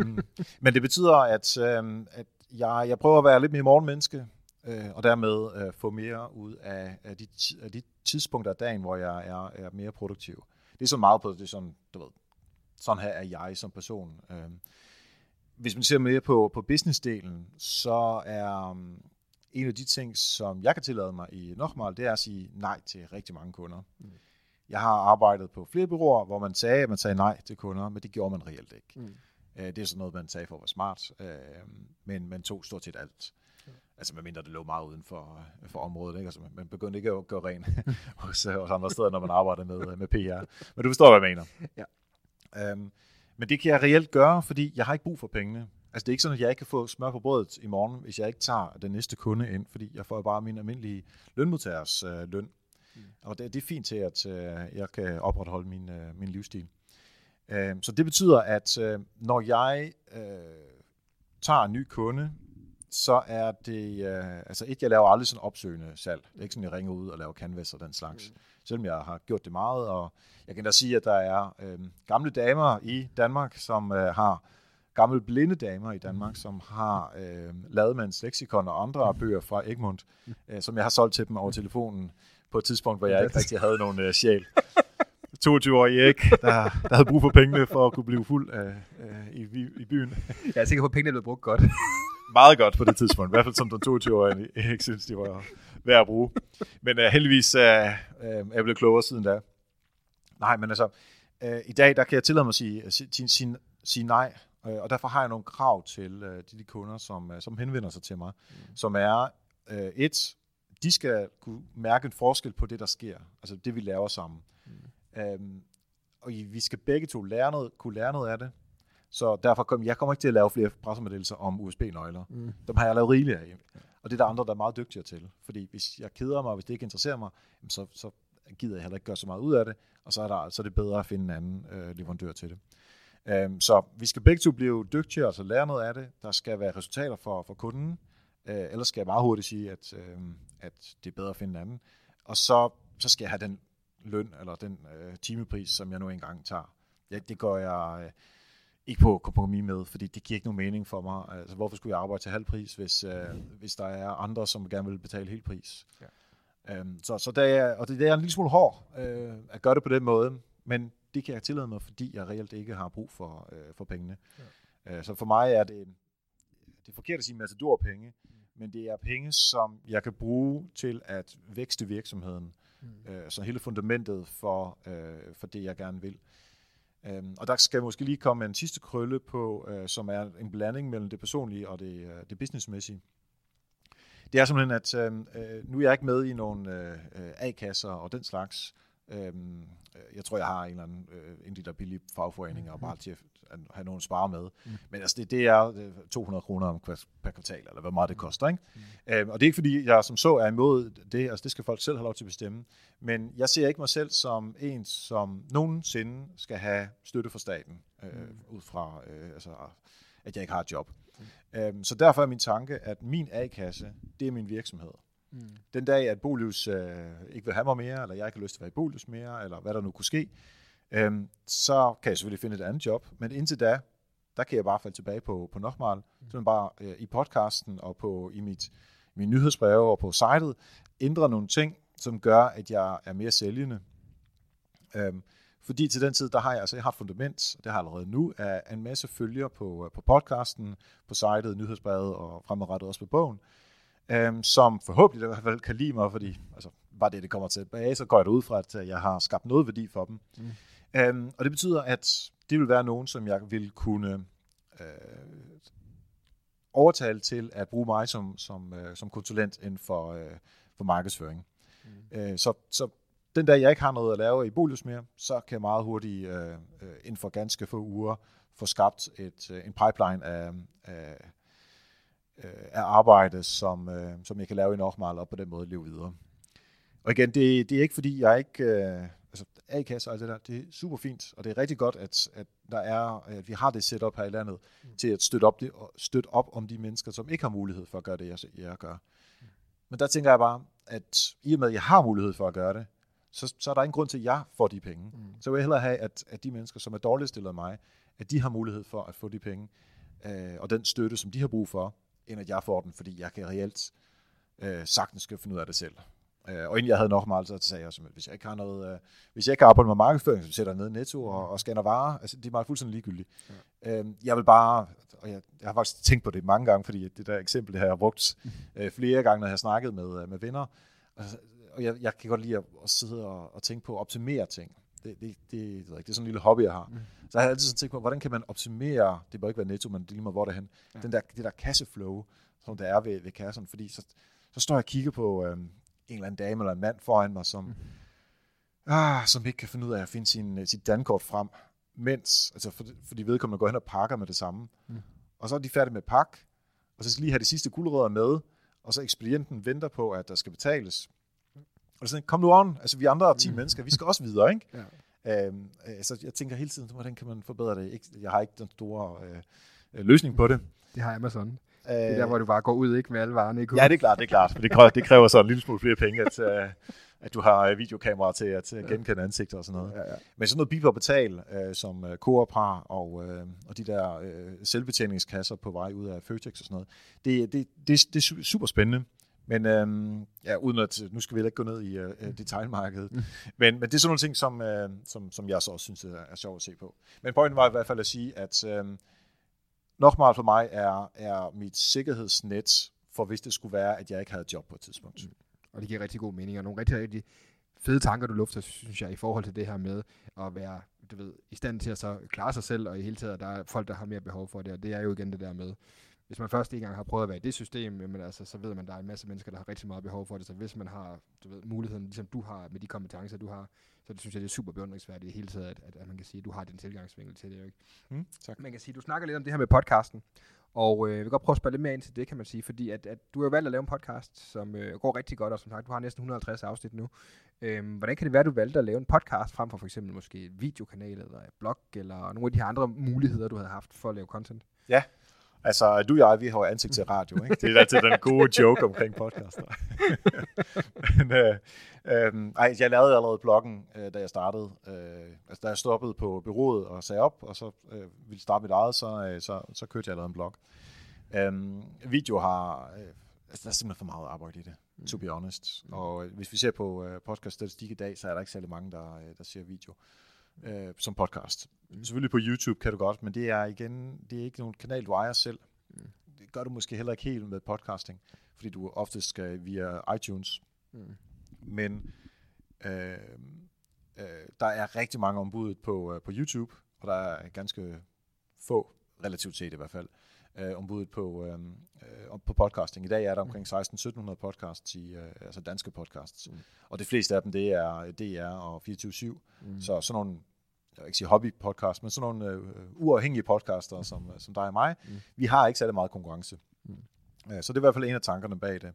um, men det betyder, at, um, at jeg, jeg prøver at være lidt mere morgenmenneske, uh, og dermed uh, få mere ud af, af, de, af de tidspunkter af dagen, hvor jeg er, er mere produktiv. Det er så meget på det, sådan, du ved, sådan her er jeg som person. Uh, hvis man ser mere på, på business-delen, så er, en af de ting, som jeg kan tillade mig i Nochmal, det er at sige nej til rigtig mange kunder. Mm. Jeg har arbejdet på flere byråer, hvor man sagde, at man sagde nej til kunder, men det gjorde man reelt ikke. Mm. Øh, det er sådan noget, man sagde for at være smart, øh, men man tog stort set alt. Altså medmindre det lå meget uden for, for området. Ikke? Altså, man begyndte ikke at gøre ren hos, øh, hos andre steder, når man arbejder med, med PR. Men du forstår, hvad jeg mener. Ja. Øhm, men det kan jeg reelt gøre, fordi jeg har ikke brug for pengene. Altså det er ikke sådan, at jeg ikke kan få smør på brødet i morgen, hvis jeg ikke tager den næste kunde ind, fordi jeg får bare min almindelige lønmodtagers øh, løn. Mm. Og det, det er fint til, at øh, jeg kan opretholde min, øh, min livsstil. Øh, så det betyder, at øh, når jeg øh, tager en ny kunde, så er det, øh, altså et, jeg laver aldrig sådan opsøgende salg. Det er ikke sådan, jeg ringer ud og laver canvas og den slags. Mm. Selvom jeg har gjort det meget, og jeg kan da sige, at der er øh, gamle damer i Danmark, som øh, har gamle blinde damer i Danmark, som har øh, lavet med en lexikon og andre bøger fra Egmont, øh, som jeg har solgt til dem over telefonen på et tidspunkt, hvor jeg ikke rigtig havde nogen øh, sjæl. 22-årig ikke, der, der havde brug for pengene for at kunne blive fuld øh, øh, i, i byen. Jeg er sikker på, at pengene blevet brugt godt. Meget godt på det tidspunkt, i hvert fald som den 22-årige ikke synes, de var værd at bruge. Men øh, heldigvis øh, øh, er jeg blevet klogere siden da. Nej, men altså, øh, i dag der kan jeg tillade mig at sige, sige, sige, sige nej, øh, og derfor har jeg nogle krav til øh, de, de kunder, som, øh, som henvender sig til mig, mm. som er øh, et, de skal kunne mærke en forskel på det, der sker, altså det, vi laver sammen. Mm. Øhm, og vi skal begge to lære noget, kunne lære noget af det, så derfor kommer jeg kommer ikke til at lave flere pressemeddelelser om USB-nøgler. Mm. Dem har jeg lavet rigeligt af. Og det er der andre, der er meget dygtigere til. Fordi hvis jeg keder mig, hvis det ikke interesserer mig, så, så gider jeg heller ikke gøre så meget ud af det, og så er, der, så er det bedre at finde en anden øh, leverandør til det. Øhm, så vi skal begge to blive dygtigere, altså lære noget af det. Der skal være resultater for, for kunden. Øh, ellers skal jeg meget hurtigt sige, at, øh, at det er bedre at finde en anden. Og så, så skal jeg have den løn, eller den øh, timepris, som jeg nu engang tager. Ja, det går jeg øh, ikke på kompromis med, fordi det giver ikke nogen mening for mig. Altså, hvorfor skulle jeg arbejde til halv pris, hvis, øh, hvis der er andre, som gerne vil betale helt pris? Ja. Øhm, så, så det er, og det, det er en lille smule hård øh, at gøre det på den måde, men det kan jeg tillade mig, fordi jeg reelt ikke har brug for, øh, for pengene. Ja. Øh, så for mig er det, det er forkert at sige matador penge, mm. men det er penge, som jeg kan bruge til at vækste virksomheden. Mm. Øh, så hele fundamentet for, øh, for det, jeg gerne vil. Øhm, og der skal måske lige komme en sidste krølle på, øh, som er en blanding mellem det personlige og det, øh, det businessmæssige. Det er simpelthen, at øh, nu er jeg ikke med i nogle øh, A-kasser og den slags. Øhm, jeg tror, jeg har en eller anden øh, en der billige fagforeninger, og bare til at have nogen spare med. Mm. Men altså, det, det er 200 kroner per kvartal, eller hvad meget det koster. Ikke? Mm. Øhm, og det er ikke, fordi jeg som så er imod det, altså det skal folk selv have lov til at bestemme. Men jeg ser ikke mig selv som en, som nogensinde skal have støtte fra staten, øh, mm. ud fra, øh, altså, at jeg ikke har et job. Mm. Øhm, så derfor er min tanke, at min A-kasse, det er min virksomhed. Mm. Den dag, at Bolius øh, ikke vil have mig mere, eller jeg ikke har lyst til at være i Bolius mere, eller hvad der nu kunne ske, øh, så kan jeg selvfølgelig finde et andet job. Men indtil da, der kan jeg bare falde tilbage på, på Nochmal. Mm. Så bare øh, i podcasten og på i mit, min nyhedsbreve og på sitet ændre nogle ting, som gør, at jeg er mere sælgende. Øhm, fordi til den tid, der har jeg altså jeg har et fundament, det har jeg allerede nu, af en masse følger på, øh, på podcasten, på sitet, nyhedsbrevet og fremadrettet også på bogen, øhm, som forhåbentlig i hvert fald kan lide mig, fordi altså, bare det, det kommer tilbage, så går jeg ud fra, at øh, jeg har skabt noget værdi for dem. Mm. Øhm, og det betyder, at det vil være nogen, som jeg vil kunne øh, overtale til at bruge mig som, som, øh, som konsulent inden for, øh, for markedsføring. Mm. Øh, så, så den dag, jeg ikke har noget at lave i Bolius mere, så kan jeg meget hurtigt øh, øh inden for ganske få uger få skabt et, øh, en pipeline af, af, øh, af arbejde, som, øh, som jeg kan lave i Nochmal og på den måde leve videre. Og igen, det, det er ikke fordi, jeg ikke... Øh, altså, A-kasse og alt det der, det er super fint, og det er rigtig godt, at, at der er, at vi har det setup her i landet, mm. til at støtte op, det, støtte op om de mennesker, som ikke har mulighed for at gøre det, jeg, jeg gør. Mm. Men der tænker jeg bare, at i og med, at jeg har mulighed for at gøre det, så, så er der ingen grund til, at jeg får de penge. Mm. Så vil jeg hellere have, at, at de mennesker, som er dårligt stillet af mig, at de har mulighed for at få de penge, øh, og den støtte, som de har brug for, end at jeg får den, fordi jeg kan reelt øh, sagtens skal finde ud af det selv. Øh, og inden jeg havde nok meget, så sagde jeg, at hvis jeg ikke har noget, øh, hvis jeg ikke arbejder med markedsføring, så sætter jeg ned i netto og, og scanner varer. Altså, det er meget fuldstændig ligegyldigt. Ja. Øh, jeg vil bare, og jeg, jeg har faktisk tænkt på det mange gange, fordi det der eksempel, det har jeg brugt øh, flere gange, når jeg har snakket med, med venner. Altså, og jeg, jeg kan godt lide at, at sidde og, og tænke på at optimere ting. Det, det, det, det, det er sådan en lille hobby, jeg har. Mm. Så jeg har altid sådan tænkt på, hvordan kan man optimere, det bør ikke være netto, men det lige meget, hvor det er hen, ja. den der, det der kasseflow, som der er ved, ved kassen, fordi så, så står jeg og kigger på øhm, en eller anden dame eller en mand foran mig, som, mm. ah, som ikke kan finde ud af at finde sin, sit dankort frem, mens, altså for, fordi vedkommende går hen og pakker med det samme. Mm. Og så er de færdige med pakke, og så skal de lige have de sidste guldrødder med, og så ekspedienten venter på, at der skal betales. Og så kom nu on, altså vi andre 10 mm. mennesker, vi skal også videre, ikke? Ja. Øhm, øh, så jeg tænker hele tiden, hvordan kan man forbedre det? Jeg har ikke den store øh, øh løsning på det. Det har Amazon. Øh, det er der, hvor du bare går ud ikke med alle varerne. Ikke? Ja, det er klart, det er klart. det kræver, det kræver så en lille smule flere penge, at, uh, at du har videokamera til at genkende ansigter og sådan noget. Ja, ja. Men sådan noget og betal, uh, som uh, Coop har, og, uh, og de der uh, selvbetjeningskasser på vej ud af Føtex og sådan noget, det, det, det, det er super spændende. Men øhm, ja, uden at, nu skal vi ikke gå ned i øh, detaljmarkedet. Mm. Men, men det er sådan nogle ting, som, øh, som, som jeg så også synes er, er sjovt at se på. Men pointen var i hvert fald at sige, at øh, nok meget for mig er, er mit sikkerhedsnet, for hvis det skulle være, at jeg ikke havde job på et tidspunkt. Mm. Og det giver rigtig god mening, og nogle rigtig, rigtig fede tanker, du lufter, synes jeg, i forhold til det her med at være du ved, i stand til at så klare sig selv, og i hele taget, der er folk, der har mere behov for det, og det er jo igen det der med, hvis man først en gang har prøvet at være i det system, jamen altså, så ved man, at der er en masse mennesker, der har rigtig meget behov for det. Så hvis man har du ved, muligheden, ligesom du har med de kompetencer, du har, så det synes jeg, det er super beundringsværdigt i hele taget, at, at, at man kan sige, at du har den tilgangsvinkel til det. Ikke? Mm, tak. Man kan sige, du snakker lidt om det her med podcasten, og øh, jeg vil godt prøve at spørge lidt mere ind til det, kan man sige, fordi at, at du har jo valgt at lave en podcast, som øh, går rigtig godt, og som sagt, du har næsten 150 afsnit nu. Øhm, hvordan kan det være, at du valgte at lave en podcast, frem for for eksempel måske en videokanal, eller et blog, eller nogle af de her andre muligheder, du havde haft for at lave content? Ja, Altså, du og jeg, vi har jo ansigt til radio, ikke? Det er altid den gode joke omkring podcaster. Men, øh, øh, ej, jeg lavede allerede bloggen, øh, da jeg startede. Øh, altså, da jeg stoppede på byrådet og sagde op, og så øh, ville starte mit eget, så, øh, så, så kørte jeg allerede en blog. Øh, video har... Øh, altså, der er simpelthen for meget arbejde i det, to be honest. Og øh, hvis vi ser på øh, podcast-statistik i dag, så er der ikke særlig mange, der, øh, der ser video øh, som podcast. Mm. Selvfølgelig på YouTube kan du godt, men det er igen, det er ikke nogen kanal, du ejer selv. Mm. Det gør du måske heller ikke helt med podcasting, fordi du ofte skal via iTunes. Mm. Men øh, øh, der er rigtig mange ombud på, øh, på YouTube, og der er ganske få, relativt set i hvert fald, øh, ombuddet på, øh, øh, på podcasting. I dag er der omkring 16-1700 podcasts, i, øh, altså danske podcasts. Mm. Og de fleste af dem, det er DR og 24-7. Mm. Så sådan nogle jeg vil ikke sige hobby-podcast, men sådan nogle øh, uafhængige podcaster, mm. som, som dig og mig, mm. vi har ikke særlig meget konkurrence. Mm. Uh, så det er i hvert fald en af tankerne bag det.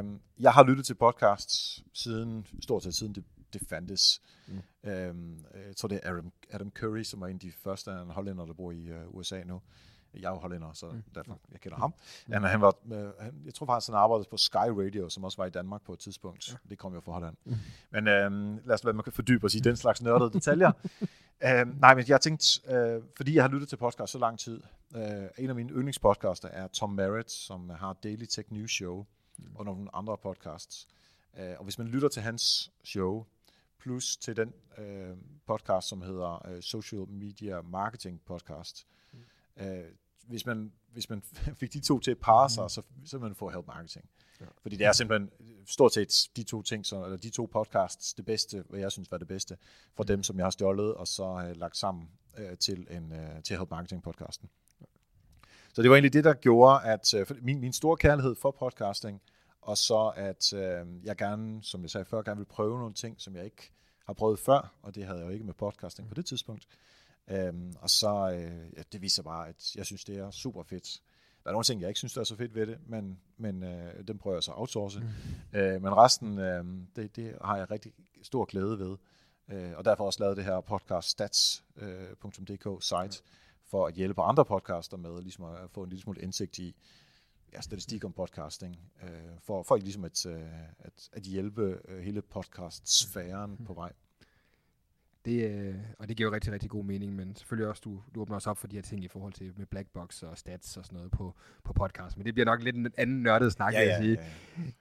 Um, jeg har lyttet til podcasts siden, stort set siden det, det fandtes. Mm. Um, jeg tror, det er Adam, Adam Curry, som er en af de første hollænder, der bor i uh, USA nu. Jeg er jo hollænder, så mm. derfor jeg kender ham. Mm. Han, han var, øh, han, jeg tror faktisk, han arbejdede på Sky Radio, som også var i Danmark på et tidspunkt. Ja. Det kom jo fra Holland. Mm. Men øh, lad os være, man kan fordybe os i den slags nørdede detaljer. øh, nej, men jeg tænkte, øh, fordi jeg har lyttet til podcast så lang tid, øh, en af mine yndlingspodcaster er Tom Merritt, som har Daily Tech News Show, mm. og nogle andre podcasts. Øh, og hvis man lytter til hans show, plus til den øh, podcast, som hedder øh, Social Media Marketing Podcast, mm. øh, hvis man, hvis man fik de to til at parre sig, mm. så, så man få help marketing. Ja. Fordi det er simpelthen stort set de to ting, så, eller de to podcasts, det bedste, hvad jeg synes var det bedste, for mm. dem, som jeg har stjålet, og så uh, lagt sammen uh, til, en, uh, til help marketing podcasten. Så det var egentlig det, der gjorde, at uh, min, min store kærlighed for podcasting, og så at uh, jeg gerne, som jeg sagde før, gerne vil prøve nogle ting, som jeg ikke har prøvet før, og det havde jeg jo ikke med podcasting på det tidspunkt. Øhm, og så, øh, ja, det viser bare, at jeg synes, det er super fedt. Der er nogle ting, jeg ikke synes, der er så fedt ved det, men, men øh, dem prøver jeg så at outsource. Mm. Øh, men resten, øh, det, det har jeg rigtig stor glæde ved. Øh, og derfor også lavet det her podcast stats.dk øh, site, for at hjælpe andre podcaster med ligesom at få en lille smule indsigt i ja, statistik om podcasting, øh, for, for ligesom at, øh, at, at hjælpe øh, hele podcast-sfæren mm. på vej. Det, øh, og det giver jo rigtig, rigtig god mening, men selvfølgelig også, du, du åbner også op for de her ting i forhold til med blackbox og stats og sådan noget på, på podcast. Men det bliver nok lidt en anden nørdet snak, ja, vil jeg ja, sige.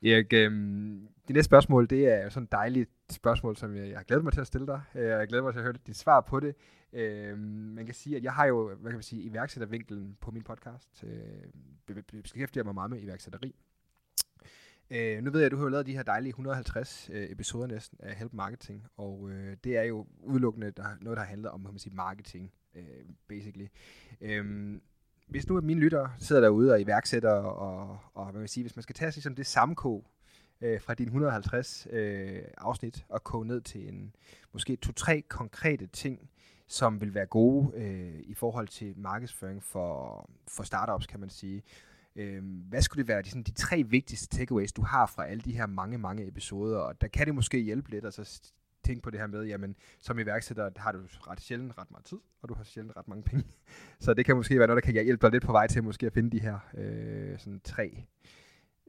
Ja, ja. Erik, øhm, det næste spørgsmål, det er sådan et dejligt spørgsmål, som jeg, jeg har glædet mig til at stille dig. Øh, jeg glæder mig til at høre dit svar på det. Øhm, man kan sige, at jeg har jo, hvad kan man sige, iværksættervinkelen på min podcast. Øh, beskæftiger mig meget med iværksætteri. Øh, nu ved jeg, at du har lavet de her dejlige 150 øh, episoder næsten af Help Marketing, og øh, det er jo udelukkende der, noget, der handler om man sige, marketing, øh, basically. Øh, hvis nu at mine lyttere sidder derude og iværksætter, og, og hvad man sige, hvis man skal tage sig ligesom det samme kog øh, fra dine 150 øh, afsnit og koge ned til en måske to-tre konkrete ting, som vil være gode øh, i forhold til markedsføring for, for startups, kan man sige. Øh, hvad skulle det være de, sådan, de tre vigtigste takeaways, du har fra alle de her mange, mange episoder? Og der kan det måske hjælpe lidt at så tænke på det her med, jamen som iværksætter har du ret sjældent ret meget tid, og du har sjældent ret mange penge. så det kan måske være noget, der kan hjælpe dig lidt på vej til måske at finde de her øh, sådan tre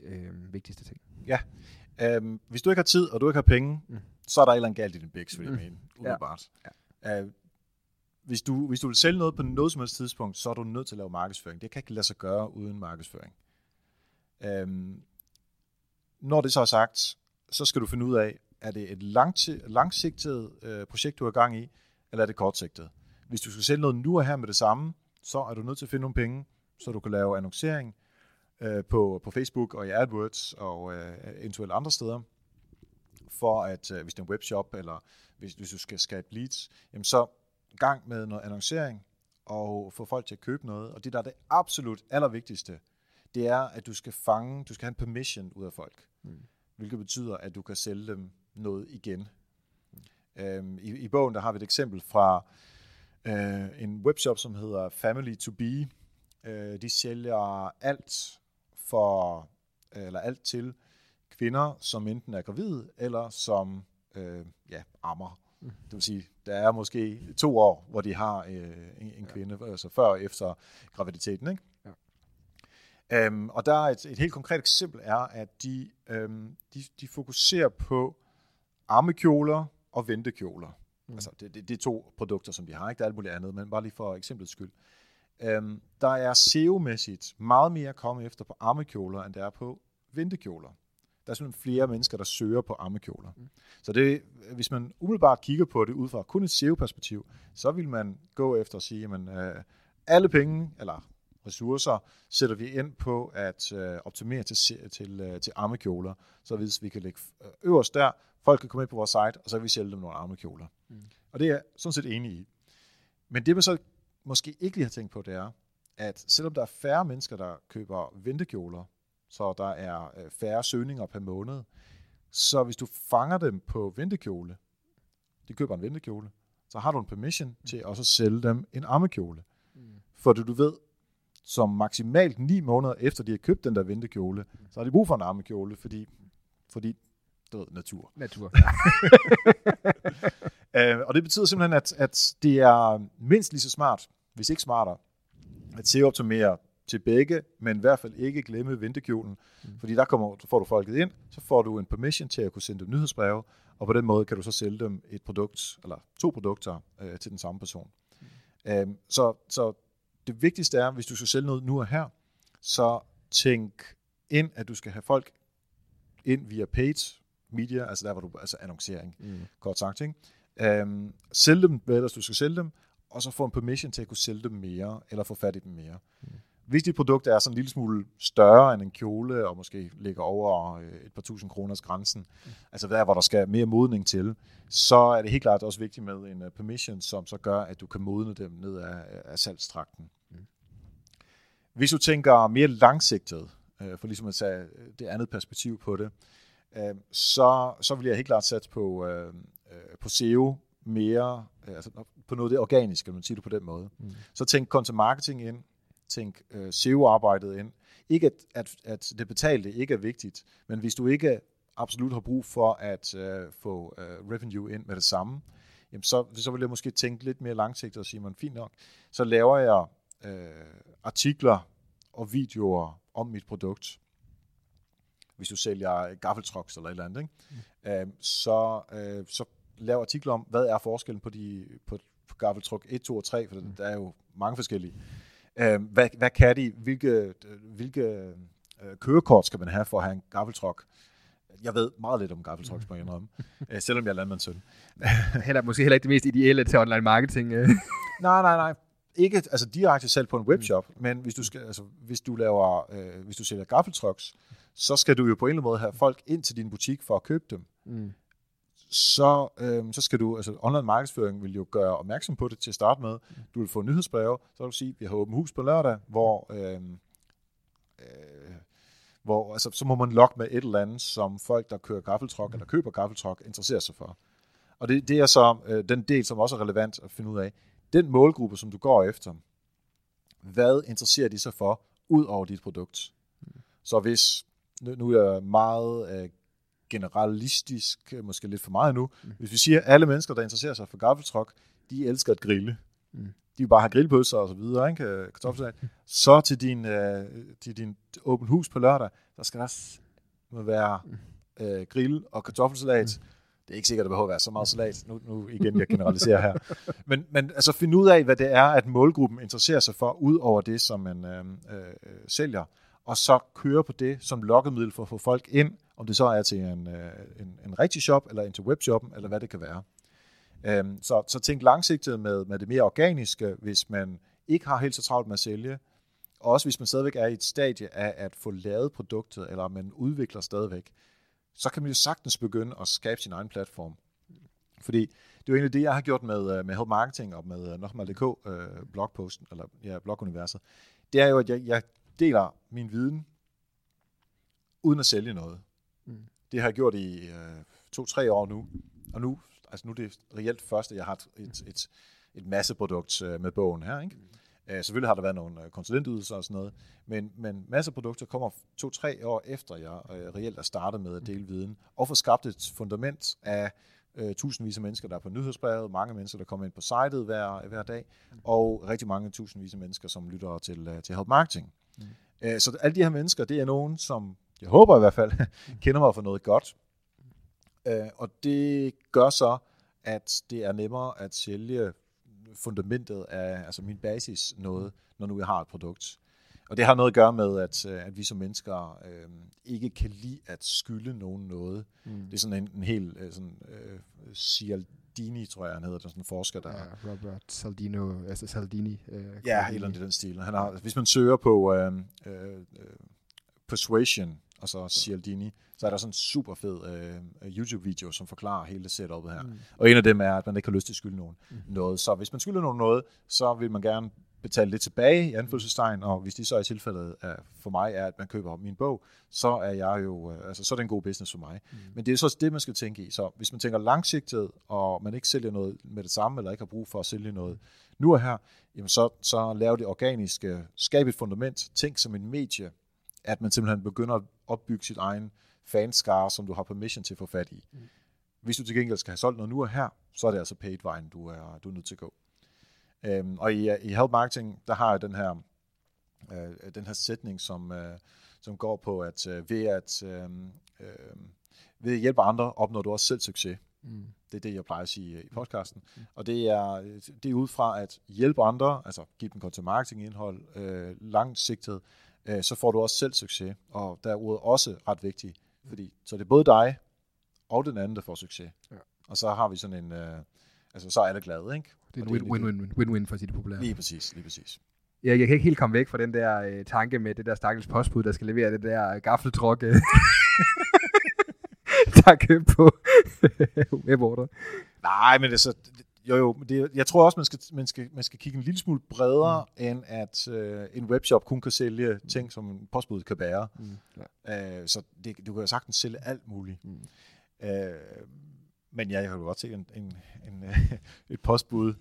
øh, vigtigste ting. Ja. Øhm, hvis du ikke har tid, og du ikke har penge, mm. så er der et eller andet galt i din biks, vil jeg Mm. mene. Umiddelbart. Ja. Øh, hvis, du, hvis du vil sælge noget på noget som helst tidspunkt, så er du nødt til at lave markedsføring. Det kan ikke lade sig gøre uden markedsføring. Øhm, når det så er sagt, så skal du finde ud af, er det et langti- langsigtet øh, projekt, du er i gang i, eller er det kortsigtet? Hvis du skal sælge noget nu og her med det samme, så er du nødt til at finde nogle penge, så du kan lave annoncering øh, på, på Facebook og i AdWords og øh, eventuelt andre steder, for at øh, hvis det er en webshop, eller hvis, hvis du skal skabe leads, jamen så gang med noget annoncering og få folk til at købe noget. Og det, der er det absolut allervigtigste, det er, at du skal fange, du skal have en permission ud af folk. Mm. Hvilket betyder, at du kan sælge dem noget igen. Mm. Øhm, i, I bogen der har vi et eksempel fra øh, en webshop, som hedder Family to Be. Øh, de sælger alt for, eller alt til kvinder, som enten er gravide, eller som øh, ja, ammer. Det vil sige, der er måske to år, hvor de har øh, en, en kvinde, altså før og efter graviditeten. Ikke? Ja. Øhm, og der er et, et helt konkret eksempel er, at de, øhm, de, de fokuserer på armekjoler og ventekjoler. Mm. Altså, det, det, det er to produkter, som de har. Ikke? Der er alt muligt andet, men bare lige for eksemplets skyld. Øhm, der er SEO-mæssigt meget mere at komme efter på armekjoler, end der er på ventekjoler. Der er simpelthen flere mennesker, der søger på armekjoler. Mm. Så det, hvis man umiddelbart kigger på det ud fra kun et SEO-perspektiv, så vil man gå efter at sige, at øh, alle penge, eller ressourcer, sætter vi ind på at øh, optimere til, til, øh, til armekjoler, så hvis vi kan lægge øh, øverst der, folk kan komme ind på vores site, og så kan vi sælge dem nogle armekjoler. Mm. Og det er jeg sådan set enig i. Men det man så måske ikke lige har tænkt på, det er, at selvom der er færre mennesker, der køber ventekjoler, så der er øh, færre søgninger per måned, så hvis du fanger dem på ventekjole, de køber en ventekjole, så har du en permission til også at sælge dem en armekjole. Mm. For du ved, som maksimalt 9 måneder efter de har købt den der ventekjole, så har de brug for en armekjole, fordi, fordi du ved, natur. Natur. Øh, og det betyder simpelthen, at, at det er mindst lige så smart, hvis ikke smartere, at SEO-optimere til begge, men i hvert fald ikke glemme ventekjolen, mm. fordi der kommer, får du folket ind, så får du en permission til at kunne sende dem nyhedsbreve, og på den måde kan du så sælge dem et produkt, eller to produkter øh, til den samme person. Mm. Øh, så, så det vigtigste er, hvis du skal sælge noget nu og her, så tænk ind, at du skal have folk ind via paid media, altså der, hvor du, altså annoncering, mm. kort sagt, ikke? Øhm, sælg dem, hvad ellers du skal sælge dem, og så få en permission til at kunne sælge dem mere, eller få fat i dem mere. Mm. Hvis dit produkt er sådan en lille smule større end en kjole, og måske ligger over øh, et par tusind kroners grænsen, mm. altså der, hvor der skal mere modning til, så er det helt klart også vigtigt med en uh, permission, som så gør, at du kan modne dem ned af, af salgstrakten. Mm. Hvis du tænker mere langsigtet, øh, for ligesom at tage det andet perspektiv på det, øh, så, så vil jeg helt klart sætte på, øh, øh, på SEO mere, øh, altså på noget af det organiske, kan man sige det på den måde. Mm. Så tænk content marketing ind, tænk øh, SEO-arbejdet ind. Ikke at, at, at det betalte ikke er vigtigt, men hvis du ikke absolut har brug for at øh, få øh, revenue ind med det samme, jamen så, så vil jeg måske tænke lidt mere langsigtet og sige, man fint nok, så laver jeg øh, artikler og videoer om mit produkt, hvis du sælger gaffeltrucks eller et eller andet, ikke? Mm. Øh, så, øh, så lav artikler om, hvad er forskellen på, de, på, på gaffeltruk 1, 2 og 3, for mm. der er jo mange forskellige. Øh, hvad, hvad kan de? Hvilke, hvilke øh, kørekort skal man have for at have en gaffeltruk? Jeg ved meget lidt om gaffeltrucks, må jeg indrømme, øh, selvom jeg er landmandssøn. heller, måske heller ikke det mest ideelle til online marketing. øh. nej, nej, nej. Ikke altså direkte salg på en webshop, mm. men hvis du, skal, altså, hvis du laver, øh, hvis du sælger gaffeltrucks, så skal du jo på en eller anden måde have folk ind til din butik for at købe dem. Mm. Så, øh, så skal du, altså online markedsføring vil jo gøre opmærksom på det til at starte med. Du vil få nyhedsbreve, så vil du sige, vi har åbent hus på lørdag, hvor, øh, øh, hvor altså, så må man lokke med et eller andet, som folk, der kører gaffeltruck eller køber gaffeltruck, interesserer sig for. Og det, det er så øh, den del, som også er relevant at finde ud af. Den målgruppe, som du går efter, hvad interesserer de sig for, ud over dit produkt? Så hvis, nu nu er jeg meget øh, generalistisk, øh, måske lidt for meget nu, hvis vi siger, at alle mennesker, der interesserer sig for gaffeltruck, de elsker at grille. Mm. De vil bare have grillpølser og så videre, ikke? Øh, kartoffelsalat. Så til din, øh, til din åben hus på lørdag, der skal der være øh, grill og kartoffelsalat. Det er ikke sikkert, at det behøver at være så meget salat. Nu, nu igen, jeg generaliserer her. Men, men altså finde ud af, hvad det er, at målgruppen interesserer sig for, ud over det, som man øh, øh, sælger. Og så køre på det som lokkemiddel for at få folk ind, om det så er til en, øh, en, en rigtig shop, eller en til webshoppen, eller hvad det kan være. Øhm, så, så tænk langsigtet med, med det mere organiske, hvis man ikke har helt så travlt med at sælge, og også hvis man stadigvæk er i et stadie af at få lavet produktet, eller man udvikler stadigvæk, så kan man jo sagtens begynde at skabe sin egen platform. Fordi det er jo egentlig det, jeg har gjort med, øh, med Help Marketing og med øh, Nokmal.dk øh, blogposten, eller ja, bloguniverset. Det er jo, at jeg, jeg deler min viden uden at sælge noget. Mm. Det har jeg gjort i øh, to-tre år nu, og nu, altså nu er det reelt første, jeg har et, et, et, et masseprodukt øh, med bogen her. Ikke? Øh, selvfølgelig har der været nogle øh, konsulentydelser og sådan noget, men, men masseprodukter kommer to-tre år efter, jeg øh, reelt er startet med at dele viden, og få skabt et fundament af øh, tusindvis af mennesker, der er på nyhedsbrevet, mange mennesker, der kommer ind på sitet hver, hver dag, og rigtig mange tusindvis af mennesker, som lytter til, øh, til Help Marketing. Mm. Øh, så alle de her mennesker, det er nogen, som jeg håber i hvert fald, kender mig for noget godt. Øh, og det gør så, at det er nemmere at sælge fundamentet af altså min basis noget, når nu jeg har et produkt. Og det har noget at gøre med, at, øh, at vi som mennesker øh, ikke kan lide at skylde nogen noget. Mm. Det er sådan en, en helt øh, sådan, øh, Cialdini, tror jeg, han hedder, der er sådan en forsker, der... Ja, Robert Saldino, altså Saldini. Øh, Ja, et eller andet i den stil. Han har, hvis man søger på øh, øh, øh, Persuasion, og så Cialdini, så er der sådan en super fed øh, YouTube-video, som forklarer hele setupet her. Mm. Og en af dem er, at man ikke har lyst til at skylde nogen mm. noget. Så hvis man skylder nogen noget, så vil man gerne betale lidt tilbage i anfølgelsestegn, og hvis det så i tilfældet er, for mig er, at man køber min bog, så er jeg jo, øh, altså så er det en god business for mig. Mm. Men det er så det, man skal tænke i. Så hvis man tænker langsigtet, og man ikke sælger noget med det samme, eller ikke har brug for at sælge noget nu og her, jamen så, så lav det organiske, skab et fundament, tænk som en medie, at man simpelthen begynder at opbygge sit egen fanskare, som du har permission til at få fat i. Mm. Hvis du til gengæld skal have solgt noget nu og her, så er det altså paid vejen, du er, du er nødt til at gå. Øhm, og i, i help marketing, der har jeg den her, øh, den her sætning, som, øh, som går på, at øh, ved at øh, øh, ved at hjælpe andre, opnår du også selv succes. Mm. Det er det, jeg plejer at sige i podcasten. Mm. Og det er, det er ud fra at hjælpe andre, altså give dem content marketing indhold, øh, langsigtet, øh, så får du også selv succes. Og der er ordet også ret vigtigt, fordi så det er både dig og den anden, der får succes. Ja. Og så har vi sådan en, øh, altså så er alle glade, ikke? Det er en win-win win-win for at sige det populært. Lige præcis, lige præcis. Ja, jeg kan ikke helt komme væk fra den der øh, tanke med det der stakkels postbud, der skal levere det der gaffeltruk, øh, der er købt på weborder. Nej, men det er så, jo jo, men det, jeg tror også, man skal, man, skal, man skal kigge en lille smule bredere, mm. end at øh, en webshop kun kan sælge ting, som en postbud kan bære. Mm. Ja. Øh, så det, du kan jo sagtens sælge alt muligt. Mm. Øh, men ja, jeg kan jo godt se en, en, en, et postbud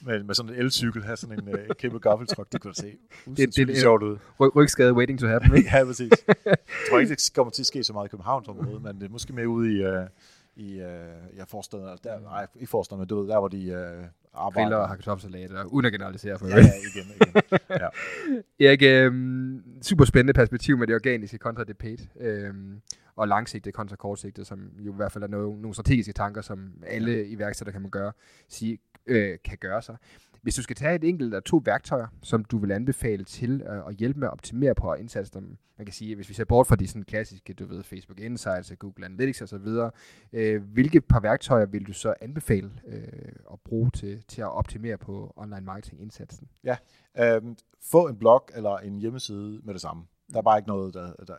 med, med sådan en elcykel, have sådan en øh, kæmpe gaffeltruck, det kunne da se det, det, det- sjovt ud. Ry- rygskade waiting to happen, ikke? ja, præcis. Jeg tror ikke, det kommer til at ske så meget i Københavns område, men det er måske mere ude i, øh, i øh, ja, forstaden, eller der, nej, i forstaden, men du ved, der hvor de øh, arbejder. Griller og har kartoffelsalat, og uden at generalisere for Ja, ja, igen, igen. Ja. Erik, øhm, super spændende perspektiv med det organiske kontra det paid, øhm, og langsigtet kontra kortsigtet, som jo i hvert fald er nogle, nogle strategiske tanker, som alle iværksættere kan man gøre, sige, øh, kan gøre sig. Hvis du skal tage et enkelt eller to værktøjer, som du vil anbefale til øh, at hjælpe med at optimere på indsatsen, man kan sige, hvis vi ser bort fra de sådan klassiske, du ved, Facebook Insights, Google Analytics osv., øh, hvilke par værktøjer vil du så anbefale øh, at bruge til, til at optimere på online marketing indsatsen? Øhm, få en blog eller en hjemmeside med det samme. Der er bare ikke noget, der, der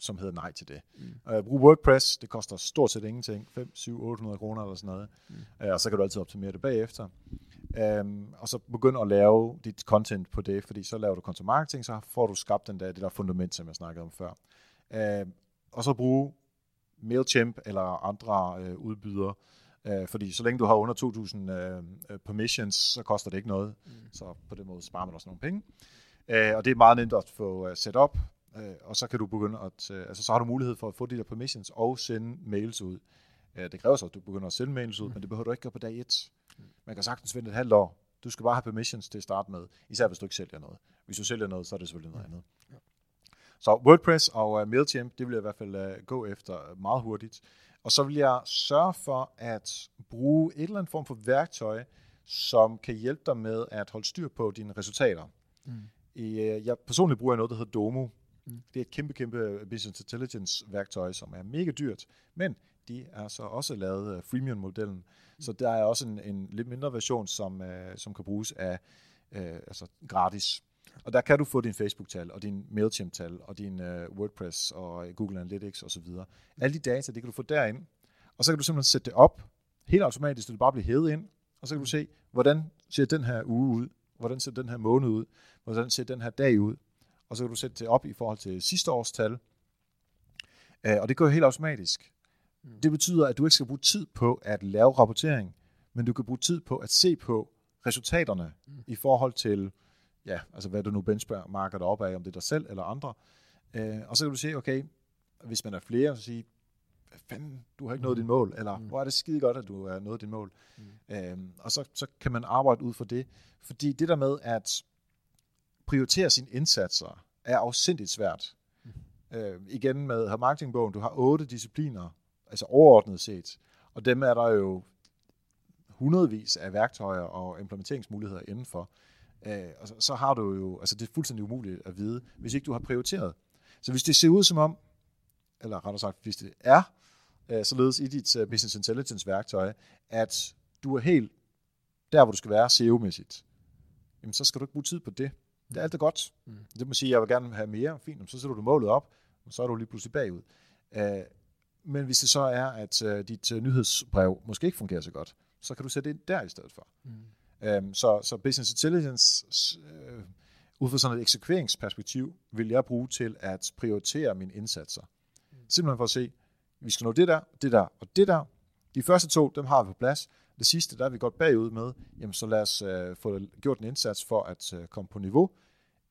som hedder nej til det. Mm. Uh, brug WordPress, det koster stort set ingenting, 5, 7, 800 kroner eller sådan noget, mm. uh, og så kan du altid optimere det bagefter. Um, og så begynd at lave dit content på det, fordi så laver du content marketing, så får du skabt den der, det der fundament, som jeg snakkede om før. Uh, og så bruge MailChimp eller andre uh, udbydere, uh, fordi så længe du har under 2.000 uh, permissions, så koster det ikke noget, mm. så på den måde sparer man også nogle penge. Uh, og det er meget nemt at få uh, set op, uh, og så kan du begynde at, uh, altså så har du mulighed for at få de der permissions og sende mails ud. Uh, det kræver så, at du begynder at sende mails ud, mm. men det behøver du ikke gøre på dag 1. Man kan sagtens vente et halvt år. Du skal bare have permissions til at starte med, især hvis du ikke sælger noget. Hvis du sælger noget, så er det selvfølgelig noget andet. Så WordPress og uh, MailChimp, det vil jeg i hvert fald uh, gå efter meget hurtigt. Og så vil jeg sørge for at bruge et eller andet form for værktøj, som kan hjælpe dig med at holde styr på dine resultater. Mm. I, uh, jeg personligt bruger noget, der hedder Domo. Mm. Det er et kæmpe, kæmpe business intelligence værktøj, som er mega dyrt, men de er så også lavet uh, freemium-modellen. Så der er også en, en lidt mindre version, som, uh, som kan bruges af uh, altså gratis. Og der kan du få din Facebook-tal, og din MailChimp-tal, og din uh, WordPress, og Google Analytics osv. Alle de data, det kan du få derind. Og så kan du simpelthen sætte det op, helt automatisk, så det bare bliver hævet ind, og så kan du se, hvordan ser den her uge ud, hvordan ser den her måned ud, hvordan ser den her dag ud, og så kan du sætte det op i forhold til sidste års tal. Og det går helt automatisk. Det betyder, at du ikke skal bruge tid på at lave rapportering, men du kan bruge tid på at se på resultaterne mm. i forhold til, ja, altså hvad du nu benchmarker dig op af, om det er dig selv eller andre. Øh, og så kan du se, okay, hvis man er flere, så sige, fanden, du har ikke nået mm. dit mål, eller mm. hvor er det skide godt, at du har nået dit mål. Mm. Øh, og så, så kan man arbejde ud for det. Fordi det der med at prioritere sine indsatser, er afsindigt svært. Mm. Øh, igen med marketingbogen, du har otte discipliner, altså overordnet set. Og dem er der jo hundredvis af værktøjer og implementeringsmuligheder indenfor. Øh, og så, så har du jo, altså det er fuldstændig umuligt at vide, hvis ikke du har prioriteret. Så hvis det ser ud som om, eller rettere sagt, hvis det er øh, således i dit uh, business intelligence værktøj, at du er helt der, hvor du skal være SEO-mæssigt, jamen så skal du ikke bruge tid på det. Det er alt er godt. Mm. Det må sige, at jeg vil gerne have mere. Fint, så sætter du målet op, og så er du lige pludselig bagud. Uh, men hvis det så er, at uh, dit uh, nyhedsbrev måske ikke fungerer så godt, så kan du sætte ind der i stedet for. Mm. Um, så, så business intelligence, uh, ud fra sådan et eksekveringsperspektiv, vil jeg bruge til at prioritere mine indsatser. Mm. Simpelthen for at se, vi skal nå det der, det der og det der. De første to, dem har vi på plads. Det sidste, der er vi godt bagud med. Jamen, så lad os uh, få gjort en indsats for at uh, komme på niveau.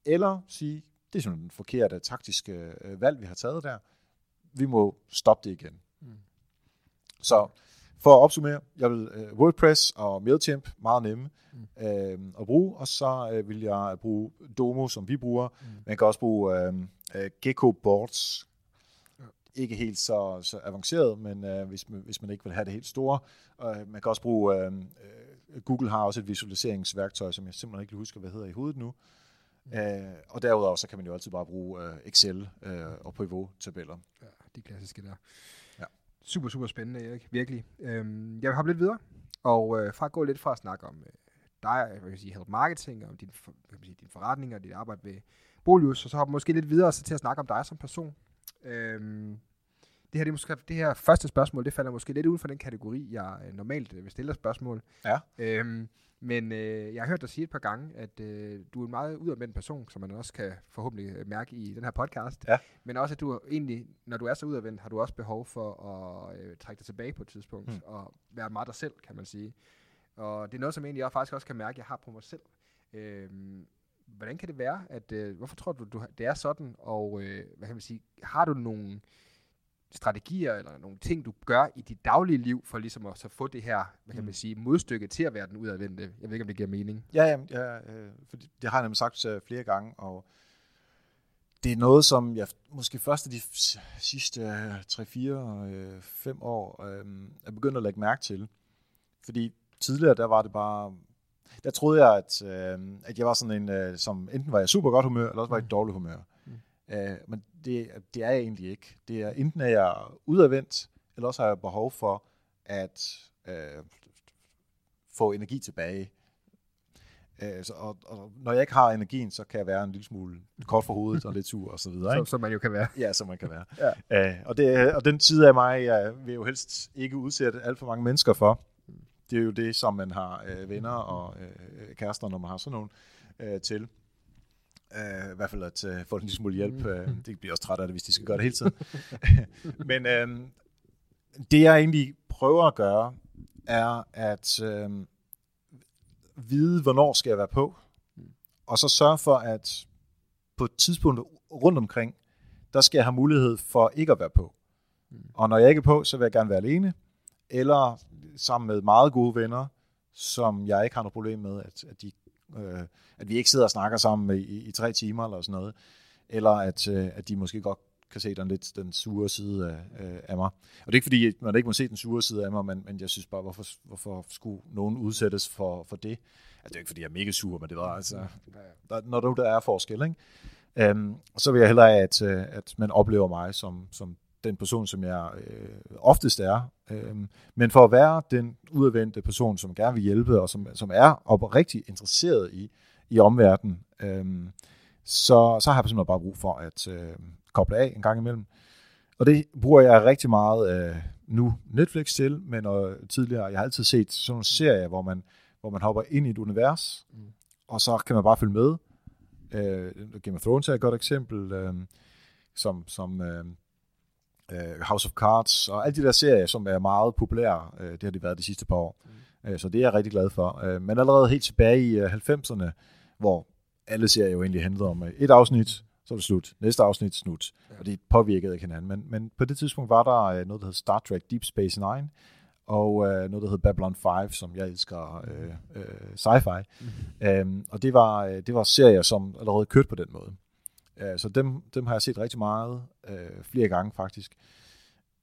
Eller sige, det er sådan en forkert taktiske uh, valg, vi har taget der vi må stoppe det igen. Mm. Så for at opsummere, jeg vil uh, WordPress og MailChimp meget nemme mm. uh, at bruge, og så uh, vil jeg bruge Domo, som vi bruger. Mm. Man kan også bruge uh, uh, Gecko Boards. Ikke helt så, så avanceret, men uh, hvis, man, hvis man ikke vil have det helt store. Uh, man kan også bruge, uh, Google har også et visualiseringsværktøj, som jeg simpelthen ikke husker, hvad hedder i hovedet nu. Mm. Uh, og derudover så kan man jo altid bare bruge uh, Excel uh, og Pivot-tabeller. Ja de klassiske der. Ja. Super, super spændende, Erik. Virkelig. Øhm, jeg vil hoppe lidt videre, og øh, fra at gå lidt fra at snakke om øh, dig, hvad kan jeg sige, help marketing, og din, for, hvad kan sige, din forretning og dit arbejde ved Bolius, og så hoppe måske lidt videre så til at snakke om dig som person. Øhm, det her, det, måske, det her første spørgsmål, det falder måske lidt uden for den kategori, jeg øh, normalt øh, vil stille spørgsmål. Ja. Øhm, men øh, jeg har hørt dig sige et par gange, at øh, du er en meget udadvendt person, som man også kan forhåbentlig øh, mærke i den her podcast. Ja. Men også, at du egentlig, når du er så udadvendt, har du også behov for at øh, trække dig tilbage på et tidspunkt, hmm. og være meget dig selv, kan man sige. Og det er noget, som egentlig jeg faktisk også kan mærke, at jeg har på mig selv. Øh, hvordan kan det være, at, øh, hvorfor tror du, du, det er sådan, og øh, hvad kan man sige, har du nogle strategier eller nogle ting, du gør i dit daglige liv, for ligesom at så få det her, hvad kan man mm. sige, modstykke til at være den udadvendte? Jeg ved ikke, om det giver mening. Ja, ja, ja øh, for det har jeg nemlig sagt øh, flere gange, og det er noget, som jeg måske først de sidste 3, 4, 5 år øh, er begyndt at lægge mærke til. Fordi tidligere, der var det bare, der troede jeg, at, øh, at jeg var sådan en, øh, som enten var jeg super godt humør, eller også var jeg i dårligt humør. Øh, men det, det er jeg egentlig ikke. Det er enten er jeg udadvendt, eller også har jeg behov for at øh, få energi tilbage. Øh, så, og, og, når jeg ikke har energien, så kan jeg være en lille smule kort for hovedet og lidt sur og så videre. Ikke? som man jo kan være. Ja, som man kan være. Ja. Øh, og, det, og den side af mig jeg vil jo helst ikke udsætte alt for mange mennesker for. Det er jo det, som man har øh, venner og øh, kærester, når man har sådan nogen øh, til. Øh, I hvert fald at øh, få en lille smule hjælp. Øh, det bliver også træt af det, hvis de skal gøre det hele tiden. Men øh, det jeg egentlig prøver at gøre, er at øh, vide, hvornår skal jeg være på, og så sørge for, at på et tidspunkt rundt omkring, der skal jeg have mulighed for ikke at være på. Og når jeg ikke er på, så vil jeg gerne være alene, eller sammen med meget gode venner, som jeg ikke har noget problem med, at, at, de, øh, at vi ikke sidder og snakker sammen i, i, i tre timer eller sådan noget, eller at, øh, at de måske godt kan se den lidt den sure side af, øh, af mig. Og det er ikke fordi, at man ikke må se den sure side af mig, men, men jeg synes bare, hvorfor, hvorfor skulle nogen udsættes for, for det? Altså, det er ikke fordi, jeg er mega sur, men det var altså, der, når der, der er forskel, ikke? Um, så vil jeg hellere at, øh, at man oplever mig som, som den person, som jeg øh, oftest er. Øhm, men for at være den udadvendte person, som gerne vil hjælpe, og som, som er oprigtigt interesseret i, i omverdenen, øhm, så, så har jeg simpelthen bare brug for at øh, koble af en gang imellem. Og det bruger jeg rigtig meget øh, nu Netflix til, men øh, tidligere, jeg har altid set sådan nogle serier, hvor man, hvor man hopper ind i et univers, mm. og så kan man bare følge med. Øh, Game of Thrones er et godt eksempel, øh, som, som øh, øh, House of Cards, og alle de der serier, som er meget populære, øh, det har de været de sidste par år. Mm. Øh, så det er jeg rigtig glad for. Øh, men allerede helt tilbage i øh, 90'erne, hvor alle serier jo egentlig handlede om øh, et afsnit, så er det slut. Næste afsnit, slut. Ja. Og det påvirkede ikke hinanden. Men, men på det tidspunkt var der øh, noget, der hed Star Trek Deep Space Nine, og øh, noget, der hed Babylon 5, som jeg elsker øh, øh, sci-fi. Mm. Øhm, og det var, øh, det var serier, som allerede kørte på den måde. Øh, så dem, dem har jeg set rigtig meget, øh, flere gange faktisk.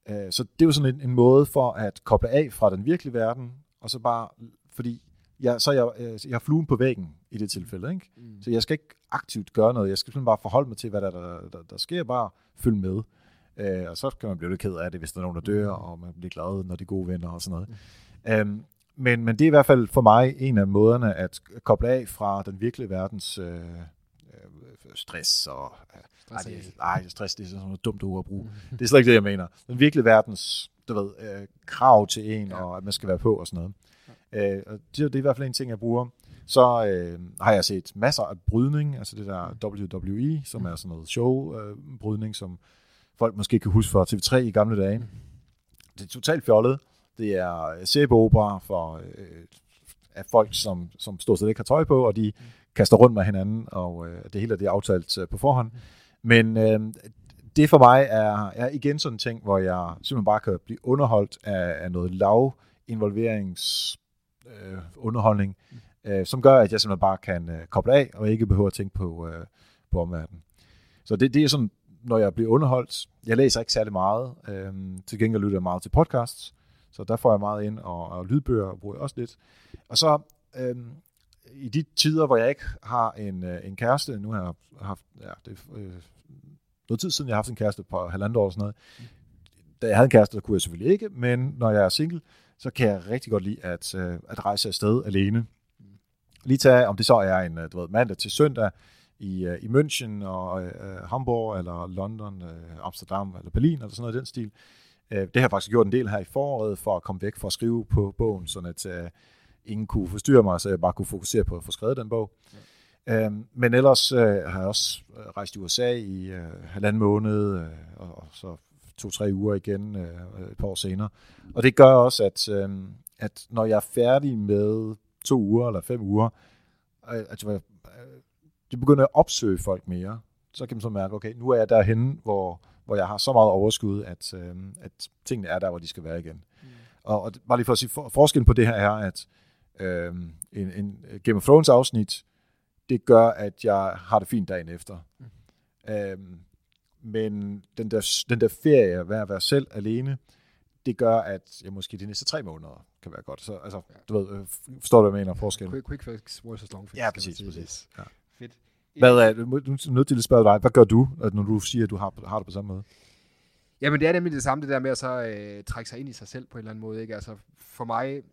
Øh, så det er jo sådan en, en måde for at koble af fra den virkelige verden, og så bare, fordi jeg, så jeg, øh, jeg har fluen på væggen i det tilfælde, ikke? Mm. så jeg skal ikke aktivt gøre noget, jeg skal simpelthen bare forholde mig til, hvad der, der, der, der sker, bare følge med. Øh, og så kan man blive lidt ked af det, hvis der er nogen, der dør, og man bliver glad, når det er gode venner og sådan noget. Mm. Øhm, men, men det er i hvert fald for mig en af måderne at koble af fra den virkelige verdens øh, stress og... Stress, nej, det, nej, stress, det er sådan noget dumt ord at bruge. Det er slet ikke det, jeg mener. Den virkelige verdens, du ved, øh, krav til en, ja. og at man skal være på og sådan noget. Ja. Øh, og det, det er i hvert fald en ting, jeg bruger. Så øh, har jeg set masser af brydning, altså det der WWE, som mm. er sådan noget show-brydning, øh, som folk måske kan huske fra TV3 i gamle dage. Mm. Det er totalt fjollet. Det er sæbeopera for øh, af folk, som, som stort set ikke har tøj på, og de kaster rundt med hinanden, og øh, det hele det er aftalt øh, på forhånd. Men øh, det for mig er, er igen sådan en ting, hvor jeg simpelthen bare kan blive underholdt af, af noget lav involverings øh, underholdning, øh, som gør, at jeg simpelthen bare kan øh, koble af, og ikke behøver at tænke på, øh, på omverdenen. Så det, det er sådan, når jeg bliver underholdt. Jeg læser ikke særlig meget. Øh, til gengæld lytter jeg meget til podcasts, så der får jeg meget ind, og, og lydbøger bruger jeg også lidt. Og så øh, i de tider, hvor jeg ikke har en, øh, en kæreste, nu har jeg haft, ja, det er øh, noget tid siden, jeg har haft en kæreste på halvandet år og sådan noget. Da jeg havde en kæreste, der kunne jeg selvfølgelig ikke, men når jeg er single, så kan jeg rigtig godt lide at, øh, at rejse afsted alene. Lige tage, om det så er en øh, du ved, mandag til søndag i, øh, i München og øh, Hamburg, eller London, øh, Amsterdam eller Berlin, eller sådan noget i den stil. Øh, det har jeg faktisk gjort en del her i foråret, for at komme væk for at skrive på bogen, sådan at øh, ingen kunne forstyrre mig, så jeg bare kunne fokusere på at få skrevet den bog. Ja. Øhm, men ellers øh, har jeg også øh, rejst i USA i øh, halvanden måned, øh, og, og så to-tre uger igen øh, et par år senere. Og det gør også, at, øh, at når jeg er færdig med to uger eller fem uger, øh, at jeg, øh, det begynder at opsøge folk mere, så kan man så mærke, okay, nu er jeg derhen, hvor, hvor jeg har så meget overskud, at, øh, at tingene er der, hvor de skal være igen. Mm. Og, og bare lige for at sige, for, forskellen på det her er, at øh, en, en Game of Thrones afsnit, det gør, at jeg har det fint dagen efter. Mm. Øh, men den der, den der ferie, at være selv alene, det gør, at jeg måske de næste tre måneder kan være godt. Så, altså, ja. du ved, øh, forstår du, hvad jeg mener, forskellen? Quick, quick fix versus long fix. Ja, præcis, præcis. Ja. Fedt. Hvad er, nu er nødt til at spørge dig, hvad gør du, når du siger, at du har, har det på samme måde? Jamen, det er nemlig det samme, det der med at så øh, trække sig ind i sig selv på en eller anden måde. Ikke? Altså, for mig,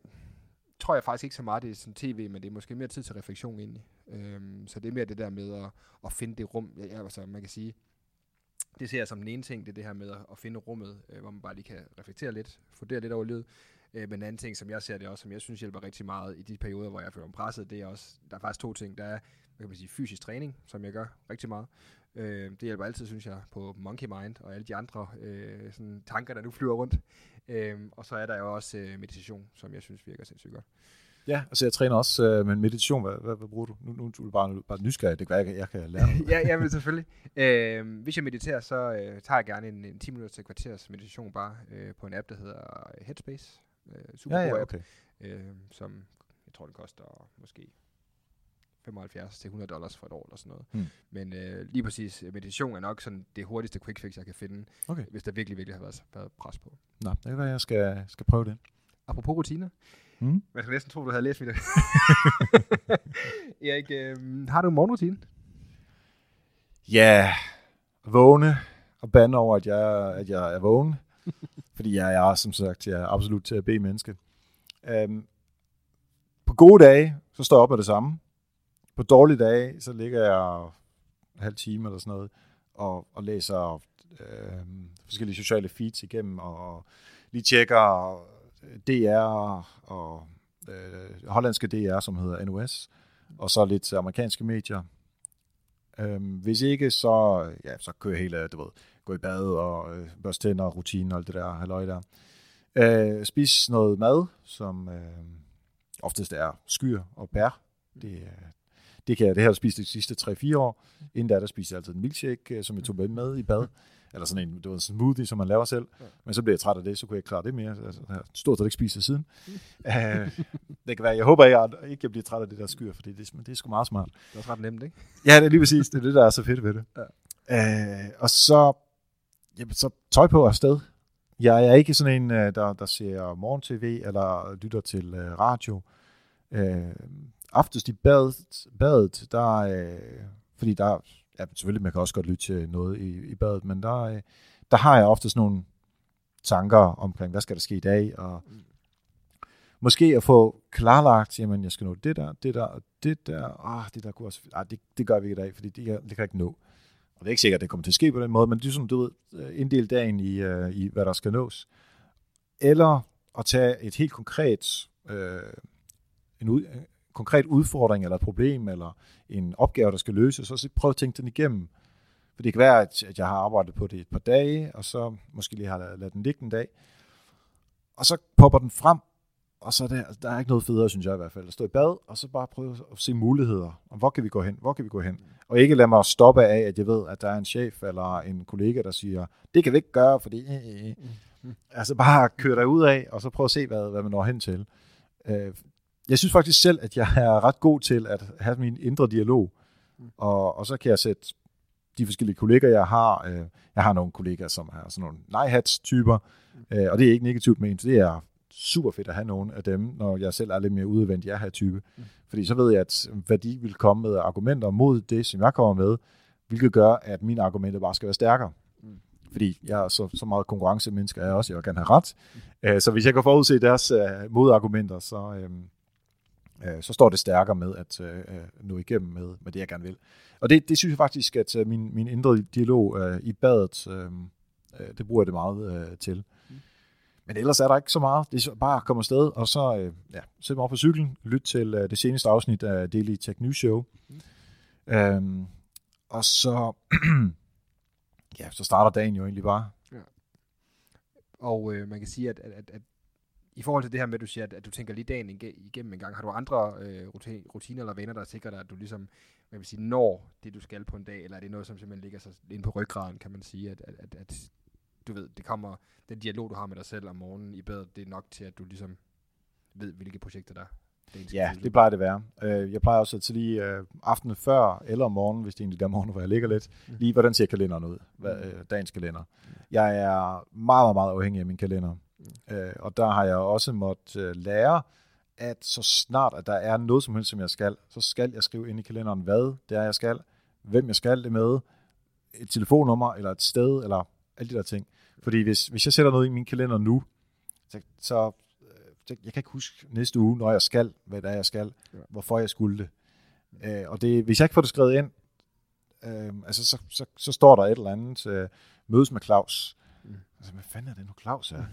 tror jeg faktisk ikke så meget, det er sådan tv, men det er måske mere tid til refleksion egentlig. Øhm, så det er mere det der med at, at finde det rum. Ja, altså, man kan sige, det ser jeg som den ene ting, det er det her med at, at finde rummet, øh, hvor man bare lige kan reflektere lidt, fundere lidt over livet. Øh, men en anden ting, som jeg ser det også, som jeg synes hjælper rigtig meget i de perioder, hvor jeg føler mig presset, det er også, der er faktisk to ting. Der er, hvad kan man sige, fysisk træning, som jeg gør rigtig meget. Øh, det hjælper altid, synes jeg, på Monkey Mind og alle de andre øh, sådan tanker, der nu flyver rundt. Øh, og så er der jo også øh, meditation, som jeg synes virker sindssygt godt. Ja, altså jeg træner også øh, med meditation. Hvad, hvad, hvad bruger du? Nu, nu er du bare, bare nysgerrig. Det kan jeg, jeg kan lære ja, ja, men selvfølgelig. Øh, hvis jeg mediterer, så øh, tager jeg gerne en, en 10 minutter til kvarters meditation bare øh, på en app, der hedder Headspace. Øh, super ja, ja, app, okay. øh, som jeg tror, det koster måske 75 til 100 dollars for et år eller sådan noget. Hmm. Men øh, lige præcis øh, meditation er nok sådan det hurtigste quick fix, jeg kan finde, Okay. hvis der virkelig, virkelig har været, været pres på. Nå, det kan være, jeg skal, skal prøve det. Apropos rutiner. Mm. Man skulle næsten tro, du havde læst mit. Erik, øh, har du en morgenrutine? Ja, vågne og bande over, at jeg, at jeg er vågen. fordi jeg er, som sagt, jeg er absolut til at bede menneske. Um, på gode dage, så står jeg op med det samme. På dårlige dage, så ligger jeg en halv time eller sådan noget, og, og læser øh, forskellige sociale feeds igennem, og lige tjekker øh, DR og øh, hollandske DR, som hedder NOS, og så lidt amerikanske medier. Øhm, hvis ikke, så, ja, så kører jeg hele, du ved, gå i bad og øh, børste tænder, rutine og alt det der, halløj der. Øh, spis noget mad, som øh, oftest er skyr og bær. Det, øh, det kan jeg, det har jeg spist de sidste 3-4 år. Inden da, der spiste jeg altid en milkshake, øh, som jeg tog med med i bad. Eller sådan en, det var en smoothie, som man laver selv. Men så blev jeg træt af det, så kunne jeg ikke klare det mere. Altså, jeg har stort set ikke spist det siden. øh, det kan være, jeg håber, jeg ikke jeg bliver træt af det der skyr, fordi det, det er sgu meget smart. Det er også ret nemt, ikke? Ja, det er lige præcis. Det er det, der er så fedt ved det. Ja. Øh, og så, jamen, så tøj på afsted. Jeg er ikke sådan en, der, der ser morgen-tv eller lytter til uh, radio. Øh, aftes i badet, badet der, øh, fordi der, ja, selvfølgelig, man kan også godt lytte til noget i, i badet, men der, øh, der har jeg ofte sådan nogle tanker omkring, hvad skal der ske i dag, og måske at få klarlagt, jamen jeg skal nå det der, det der, og det der, ah, det der kunne også, ah, det, det gør vi ikke i dag, fordi det, det kan jeg ikke nå. Og det er ikke sikkert, at det kommer til at ske på den måde, men det er sådan, du ved, øh, inddel dagen i, uh, i, hvad der skal nås. Eller at tage et helt konkret, øh, en, ud, konkret udfordring, eller et problem, eller en opgave, der skal løses, og så prøve at tænke den igennem. For det kan være, at jeg har arbejdet på det et par dage, og så måske lige har ladet den ligge en dag, og så popper den frem, og så er der, der er ikke noget federe, synes jeg i hvert fald, at stå i bad, og så bare prøve at se muligheder. Og hvor kan vi gå hen? Hvor kan vi gå hen? Og ikke lade mig stoppe af, at jeg ved, at der er en chef eller en kollega, der siger, det kan vi ikke gøre, fordi... Øh, øh. Altså bare køre dig ud af, og så prøve at se, hvad, hvad man når hen til. Øh, jeg synes faktisk selv, at jeg er ret god til at have min indre dialog. Og, og så kan jeg sætte de forskellige kolleger, jeg har. Øh, jeg har nogle kolleger, som er sådan nogle nej-hats-typer, øh, og det er ikke negativt ment. Det er super fedt at have nogle af dem, når jeg selv er lidt mere udadvendt, jeg her type. Mm. Fordi så ved jeg, at hvad de vil komme med argumenter mod det, som jeg kommer med, hvilket gør, at mine argumenter bare skal være stærkere. Mm. Fordi jeg er så, så meget konkurrencemenneske, er jeg også, jeg vil gerne have ret. Mm. Så hvis jeg kan forudse deres modargumenter, så, øhm, uh, så står det stærkere med at uh, nå igennem med, med det, jeg gerne vil. Og det, det synes jeg faktisk, at uh, min, min indre dialog uh, i badet, uh, uh, det bruger jeg det meget uh, til. Men ellers er der ikke så meget. Det er bare at komme afsted, og så øh, ja, sætte mig op på cyklen, lytte til øh, det seneste afsnit af Daily Tech News Show. Mm. Øhm, og så, ja, så starter dagen jo egentlig bare. Ja. Og øh, man kan sige, at, at, at, at i forhold til det her med, at du siger, at, at du tænker lige dagen igennem en gang, har du andre øh, rutiner eller vaner, der sikrer dig, at du ligesom, man vil sige, når det, du skal på en dag, eller er det noget, som simpelthen ligger sig ind på ryggraden, kan man sige, at, at, at, at du ved, det kommer, den dialog, du har med dig selv om morgenen i badet, det er nok til, at du ligesom ved, hvilke projekter der er. Ja, det plejer det at være. Jeg plejer også at til lige øh, aftenen før, eller om morgenen, hvis det er egentlig der morgen, hvor jeg ligger lidt, mm. lige hvordan ser kalenderen ud, hvad, øh, dagens kalender. Jeg er meget, meget, meget afhængig af min kalender. Mm. Øh, og der har jeg også måttet øh, lære, at så snart, at der er noget som helst, som jeg skal, så skal jeg skrive ind i kalenderen, hvad det er, jeg skal, hvem jeg skal det med, et telefonnummer, eller et sted, eller alle de der ting. Fordi hvis, hvis jeg sætter noget i min kalender nu, så, så jeg kan ikke huske næste uge, når jeg skal, hvad det er, jeg skal, Ja. hvorfor jeg skulle det. Øh, og det, hvis jeg ikke får det skrevet ind, øh, altså så, så, så står der et eller andet, øh, mødes med Claus. Mm. Altså, hvad fanden er det nu, Claus er?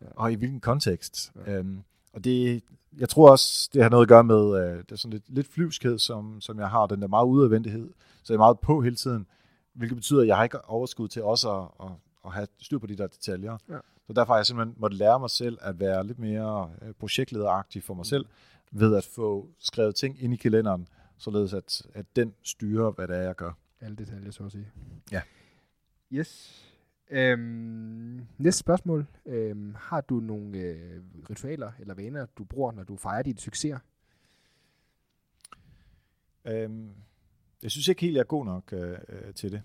Ja. Og i hvilken kontekst? Ja. Øhm, og det, jeg tror også, det har noget at gøre med, øh, det er sådan lidt, lidt flyvskhed, som, som jeg har, den der meget udadvendighed, så jeg er meget på hele tiden, hvilket betyder, at jeg har ikke overskud til også at, at, at have styr på de der detaljer. Ja. Så derfor har jeg simpelthen måttet lære mig selv at være lidt mere øh, projektlederagtig for mig selv, ved at få skrevet ting ind i kalenderen, således at, at den styrer, hvad det er, jeg gør. Alle detaljer, så at sige. Ja. Yes. Øhm, næste spørgsmål. Øhm, har du nogle øh, ritualer eller vaner, du bruger, når du fejrer dine succeser? Øhm, jeg synes ikke helt, jeg er god nok øh, øh, til det.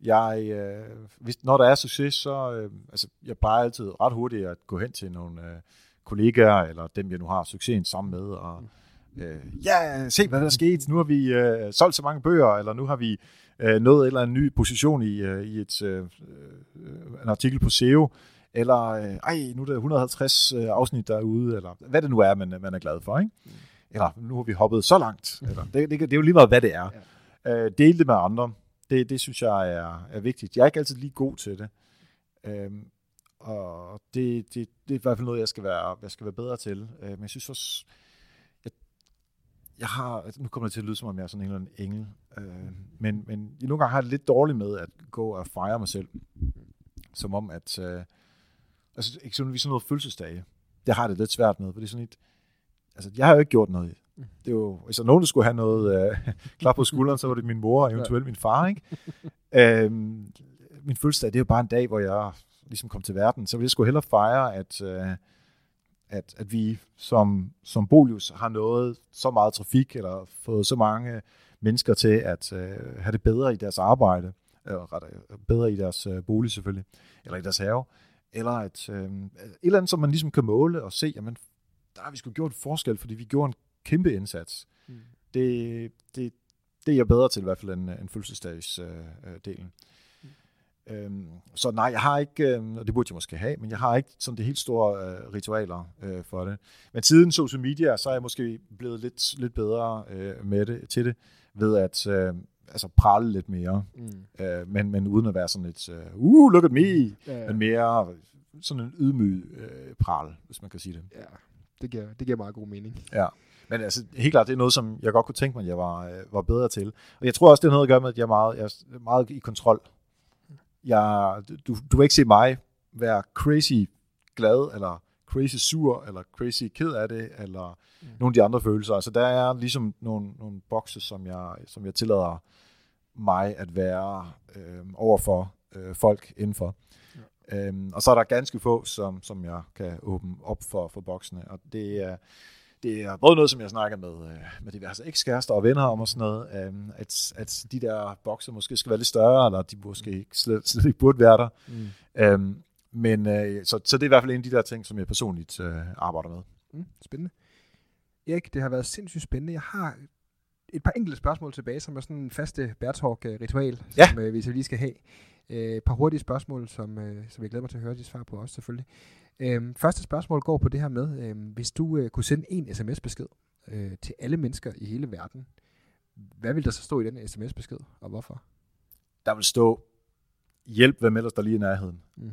Jeg, øh, hvis, når der er succes, så øh, altså, jeg plejer altid ret hurtigt at gå hen til nogle øh, kollegaer, eller dem, jeg nu har succesen sammen med, og øh, ja, se hvad der er sket, nu har vi øh, solgt så mange bøger, eller nu har vi øh, nået en eller anden ny position i, øh, i et, øh, øh, en artikel på SEO, eller øh, ej, nu er der 150 øh, afsnit derude, eller hvad det nu er, man, man er glad for, ikke? Eller nu har vi hoppet så langt. Eller, det, det, det er jo lige meget, hvad det er. Ja. Øh, dele det med andre. Det, det synes jeg er, er vigtigt. Jeg er ikke altid lige god til det. Øhm, og det, det, det er i hvert fald noget, jeg skal være, jeg skal være bedre til. Øh, men jeg synes også, jeg har, altså, nu kommer det til at lyde, som om jeg er sådan en eller anden engel. Øh, men, men jeg nogle gange har jeg det lidt dårligt med at gå og fejre mig selv. Som om, at øh, altså, eksempelvis sådan noget fødselsdage. Det har det lidt svært med, for det er sådan et, altså, jeg har jo ikke gjort noget. Det er jo, hvis der nogen, der skulle have noget øh, klap på skulderen, så var det min mor og eventuelt min far, ikke? Øh, min fødselsdag, det er jo bare en dag, hvor jeg ligesom kom til verden, så ville jeg sgu hellere fejre, at, øh, at, at vi som, som Bolius har nået så meget trafik, eller fået så mange mennesker til at øh, have det bedre i deres arbejde, eller rettere, bedre i deres øh, bolig selvfølgelig, eller i deres have, eller at øh, et eller andet, som man ligesom kan måle og se, jamen, der har vi sgu gjort en forskel, fordi vi gjorde en kæmpe indsats. Mm. Det, det, det er jeg bedre til i hvert fald end, end fødselsdagsdelen. Øh, øh, delen. Øhm, så nej, jeg har ikke, øh, og det burde jeg måske have, men jeg har ikke sådan det helt store øh, ritualer øh, for det. Men siden social media, så er jeg måske blevet lidt, lidt bedre øh, med det, til det, ved at øh, altså prale lidt mere, Mm. øh, men, men uden at være sådan lidt, øh, uh, look at me, Ja, men mere sådan en ydmyg øh, pral, hvis man kan sige det. ja. Det, giver, det giver meget god mening. Ja. Men altså, helt klart, det er noget, som jeg godt kunne tænke mig, at jeg var, øh, var bedre til. Og jeg tror også, det har noget at gøre med, at jeg er meget, jeg er meget i kontrol. Jeg, du, du vil ikke se mig være crazy glad, eller crazy sur, eller crazy ked af det, eller mm. nogle af de andre følelser. Altså, der er ligesom nogle, nogle bokse, som jeg, som jeg tillader mig at være øh, overfor øh, folk indenfor. Ja. Øhm, og så er der ganske få, som, som jeg kan åbne op for, for boksene, og det er, det er både noget, som jeg snakker med, øh, med diverse ekskærester og venner om og sådan noget, øh, at, at de der bokser måske skal være lidt større, eller de måske ikke, slet, slet ikke burde være der. Mm. Øhm, men øh, så, så det er i hvert fald en af de der ting, som jeg personligt øh, arbejder med. Mm. Spændende. Erik, det har været sindssygt spændende. Jeg har et par enkelte spørgsmål tilbage, som er sådan en faste Bærtalk-ritual, Ja. som øh, vi så lige skal have. Øh, et par hurtige spørgsmål, som, øh, som jeg glæder mig til at høre de svar på også selvfølgelig. Øh, første spørgsmål går på det her med, øh, hvis du øh, kunne sende en sms-besked øh, til alle mennesker i hele verden, hvad vil der så stå i den sms-besked, og hvorfor? Der vil stå, hjælp hvem ellers der lige i nærheden. Mm.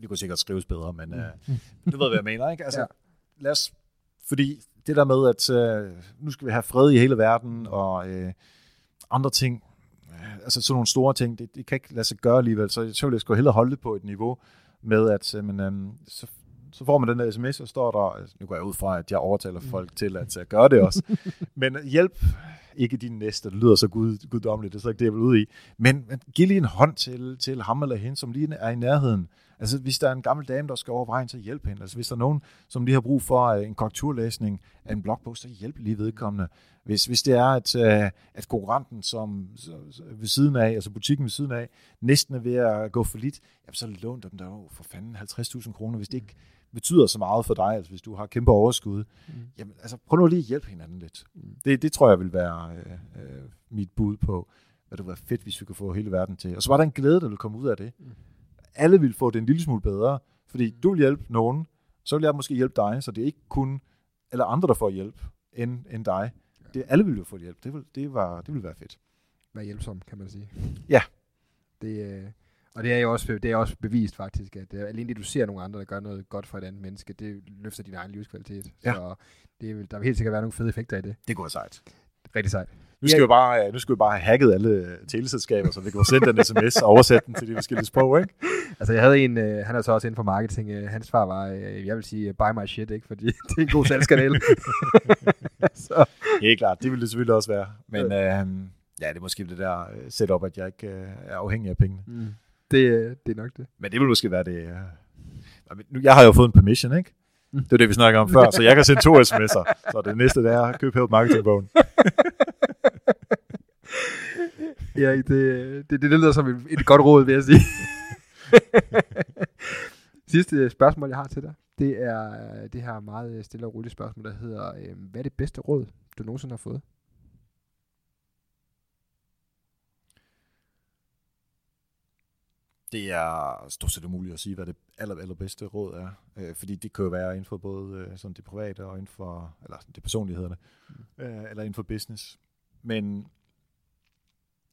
Det kunne sikkert skrives bedre, men øh, du ved, hvad jeg mener, ikke? Altså, Ja. lad os, fordi det der med, at øh, nu skal vi have fred i hele verden, og øh, andre ting, øh, altså sådan nogle store ting, det, det kan ikke lade sig gøre alligevel, så, så vil jeg sgu hellere holde det på et niveau med, at øh, men, øh, så, så får man den der sms, og står der, altså, nu går jeg ud fra, at jeg overtaler folk til at uh, gøre det også, men hjælp ikke din næste, det lyder så gud, guddommeligt, det er så ikke det, jeg vil ud i, men, men giv lige en hånd til, til ham eller hende, som lige er i nærheden. Altså hvis der er en gammel dame, der skal over vejen, så hjælp hende. Altså hvis der er nogen, som lige har brug for øh, en korrekturlæsning af en blogpost, så hjælp lige vedkommende. Hvis, hvis det er, at, øh, at konkurrenten som, så, ved siden af, altså butikken ved siden af, næsten er ved at gå for lidt, jamen så lån dem der jo for fanden 50.000 kroner, hvis det ikke betyder så meget for dig, altså hvis du har kæmpe overskud. Mm. Jamen altså prøv nu lige at hjælpe hinanden lidt. Mm. Det, det tror jeg vil være øh, øh, mit bud på, hvad det være fedt, hvis vi kunne få hele verden til. Og så var der en glæde, der ville komme ud af det. Mm. Alle ville få det en lille smule bedre, fordi du vil hjælpe nogen, så vil jeg måske hjælpe dig, så det er ikke kun eller andre, der får hjælp, end, end dig. Det, alle vil jo få hjælp. Det vil, det, var, det vil være fedt. Være hjælpsom, kan man sige. Ja. Det, øh, og det er jo også, det er også bevist faktisk, at er, alene det, du ser nogle andre, der gør noget godt for et andet menneske, det løfter din egen livskvalitet. Ja. Så det der vil helt sikkert være nogle fede effekter i det. Det går sejt. Rigtig sejt. Nu skal, vi bare, nu skal vi bare have hacket alle teleselskaber, så vi kan få sendt en sms og oversætte den til de forskellige sprog, ikke? Altså, jeg havde en, øh, han er så også inden for marketing, øh, hans svar var, øh, jeg vil sige, øh, buy my shit, ikke? Fordi det er en god salgskanal. så, Helt klart, det vil det selvfølgelig også være. Men øh, ja, det er måske det der øh, setup, at jeg ikke øh, er afhængig af pengene. mm, det, øh, det er nok det. Men det vil måske være det... Øh... Nu- Jeg har jo fået en permission, ikke? Det var det, vi snakkede om før, så jeg kan sende to sms'er. Så det næste, det er købe Help Marketing-bogen. Erik, det, det, det, det lyder som et, et godt råd, vil jeg sige. Sidste spørgsmål, jeg har til dig, det er det her meget stille og rolige spørgsmål, der hedder, øh, hvad er det bedste råd, du nogensinde har fået? Det er stort set umuligt at sige, hvad det aller, allerbedste råd er. Øh, fordi det kan jo være inden for både øh, sådan det private og inden for, eller det personlige hedder det, øh, eller inden for business. Men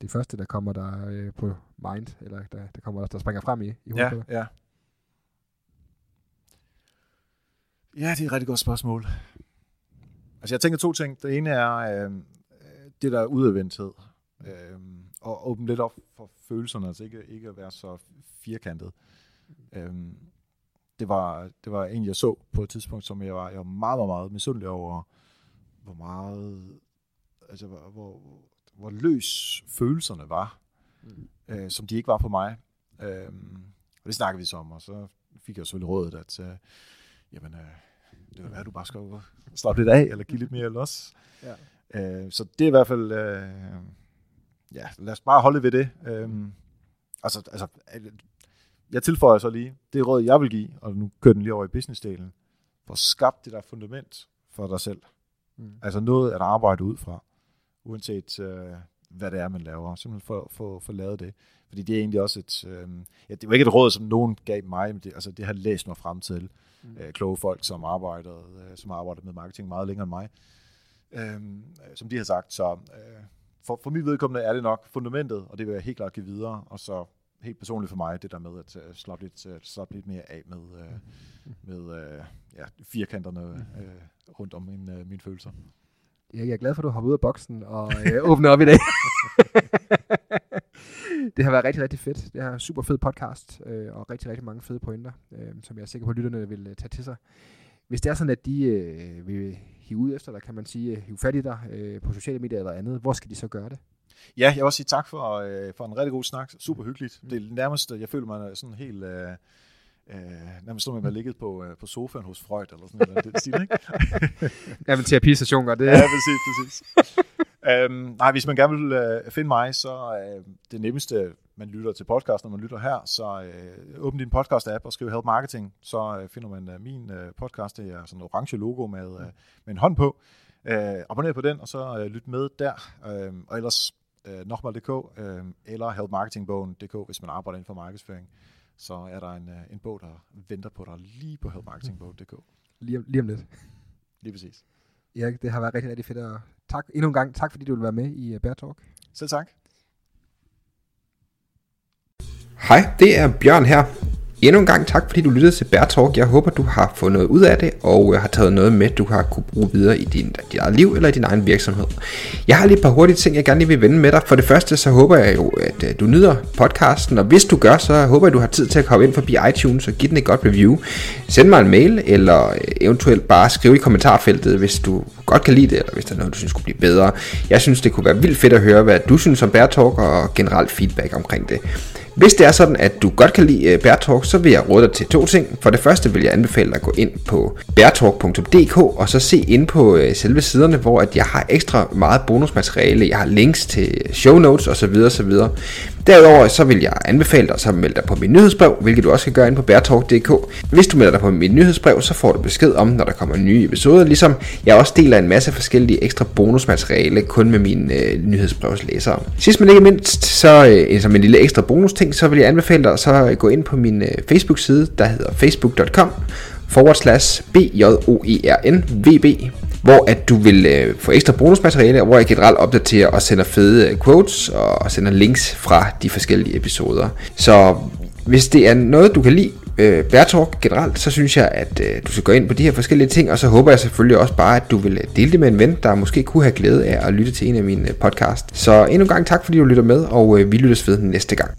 Det første, der kommer der øh, på mind, eller der, der kommer der springer frem i, i hovedet ja, ja. Ja, det er et rigtig godt spørgsmål. Altså jeg tænker to ting. Det ene er øh, det der udadvendthed. Øh, og åbne lidt op for følelserne, altså ikke, ikke at være så firkantet. Øh, det, var, det var en, jeg så på et tidspunkt, som jeg var, jeg var meget, meget, meget misundelig over, hvor meget, altså hvor, hvor, hvor løs følelserne var, Mm. øh, som de ikke var på mig. Øh, og det snakkede vi så om, og så fik jeg selvfølgelig rådet, at øh, jamen, øh, det vil være, at du bare skal slappe lidt af, eller give lidt mere los. Ja. Øh, så det er i hvert fald, øh, ja, lad os bare holde ved det. Øh, altså, altså, jeg tilføjer så lige, det råd, jeg vil give, og nu kører den lige over i businessdelen, for skabt det der fundament for dig selv. Mm. Altså noget at arbejde ud fra, uanset øh, hvad det er, man laver. Simpelthen for, for, for lavet det. Fordi det er egentlig også et, øh, ja, det var ikke et råd, som nogen gav mig, men det, altså, det har jeg læst mig frem til. Mm. Øh, kloge folk, som arbejder, øh, som har arbejdet med marketing meget længere end mig. Øh, som de har sagt, så øh, for, for mit vedkommende er det nok fundamentet, og det vil jeg helt klart give videre, og så helt personligt for mig, det der med at uh, slappe, lidt, uh, slappe lidt mere af med, uh, med uh, ja, firkanterne uh, rundt om min, uh, mine følelser. Jeg er glad for, at du hoppede ud af boksen og øh, åbnede op i dag. det har været rigtig, rigtig fedt. Det er en super fed podcast, øh, og rigtig, rigtig mange fede pointer, øh, som jeg er sikker på, at lytterne vil øh, tage til sig. Hvis det er sådan, at de øh, vil hive ud efter dig, kan man sige, øh, hive fat i dig øh, på sociale medier eller andet, hvor skal de så gøre det? Ja, jeg vil også sige tak for, øh, for en rigtig god snak. Super hyggeligt. Det er nærmest, jeg føler mig sådan helt... Øh, øh, nærmest som om jeg var ligget på, øh, på sofaen hos Freud, eller sådan noget. Det stil, ikke? Ja, men terapistation det. Ja, præcis, præcis. øhm, nej, hvis man gerne vil øh, finde mig, så øh, det nemmeste, man lytter til podcast, når man lytter her, så øh, åbn din podcast-app og skriv Help Marketing, så øh, finder man øh, min øh, podcast, det er sådan en orange logo med, øh, med en hånd på. Øh, abonner på den, og så øh, lyt med der. Øh, og ellers øh, nokmal.dk øh, eller helpmarketingbogen.dk, hvis man arbejder inden for markedsføring. Så er der en, øh, en bog, der venter på dig lige på helpmarketingbogen.dk. Lige, om, lige om lidt. Lige præcis. Erik, det har været rigtig, rigtig fedt. Og tak endnu en gang. Tak fordi du vil være med i uh, Bear Talk. Selv tak. Hej, det er Bjørn her. Endnu en gang tak, fordi du lyttede til Bear Talk. Jeg håber, du har fået noget ud af det, og øh, har taget noget med, du har kunne bruge videre i din, dit eget liv eller i din egen virksomhed. Jeg har lige et par hurtige ting, jeg gerne lige vil vende med dig. For det første, så håber jeg jo, at øh, du nyder podcasten, og hvis du gør, så håber jeg, du har tid til at komme ind forbi iTunes og give den et godt review. Send mig en mail, eller øh, eventuelt bare skrive i kommentarfeltet, hvis du godt kan lide det, eller hvis der er noget, du synes kunne blive bedre. Jeg synes, det kunne være vildt fedt at høre, hvad du synes om Bear Talk, og generelt feedback omkring det. Hvis det er sådan, at du godt kan lide øh, Bærtalk, så vil jeg råde dig til to ting. For det første vil jeg anbefale dig at gå ind på bærtalk.dk og så se ind på øh, selve siderne, hvor at jeg har ekstra meget bonusmateriale. Jeg har links til show notes osv. osv. Derudover så vil jeg anbefale dig at melde dig på min nyhedsbrev, hvilket du også kan gøre ind på bærtalk.dk. Hvis du melder dig på mit nyhedsbrev, så får du besked om, når der kommer nye episoder, ligesom jeg også deler en masse forskellige ekstra bonusmateriale kun med mine øh, nyhedsbrevslæsere. Sidst men ikke mindst, så øh, som en lille ekstra bonusting, så vil jeg anbefale dig så at gå ind på min øh, Facebook-side, der hedder facebook.com forward slash B-J-O-E-R-N-V-B, hvor at du vil øh, få ekstra bonusmateriale, hvor jeg generelt opdaterer og sender fede øh, quotes og sender links fra de forskellige episoder. Så hvis det er noget, du kan lide, øh, Bærtalk generelt, så synes jeg, at øh, du skal gå ind på de her forskellige ting, og så håber jeg selvfølgelig også bare, at du vil øh, dele det med en ven, der måske kunne have glæde af at lytte til en af mine øh, podcast. Så endnu en gang tak, fordi du lytter med, og øh, vi lyttes ved næste gang.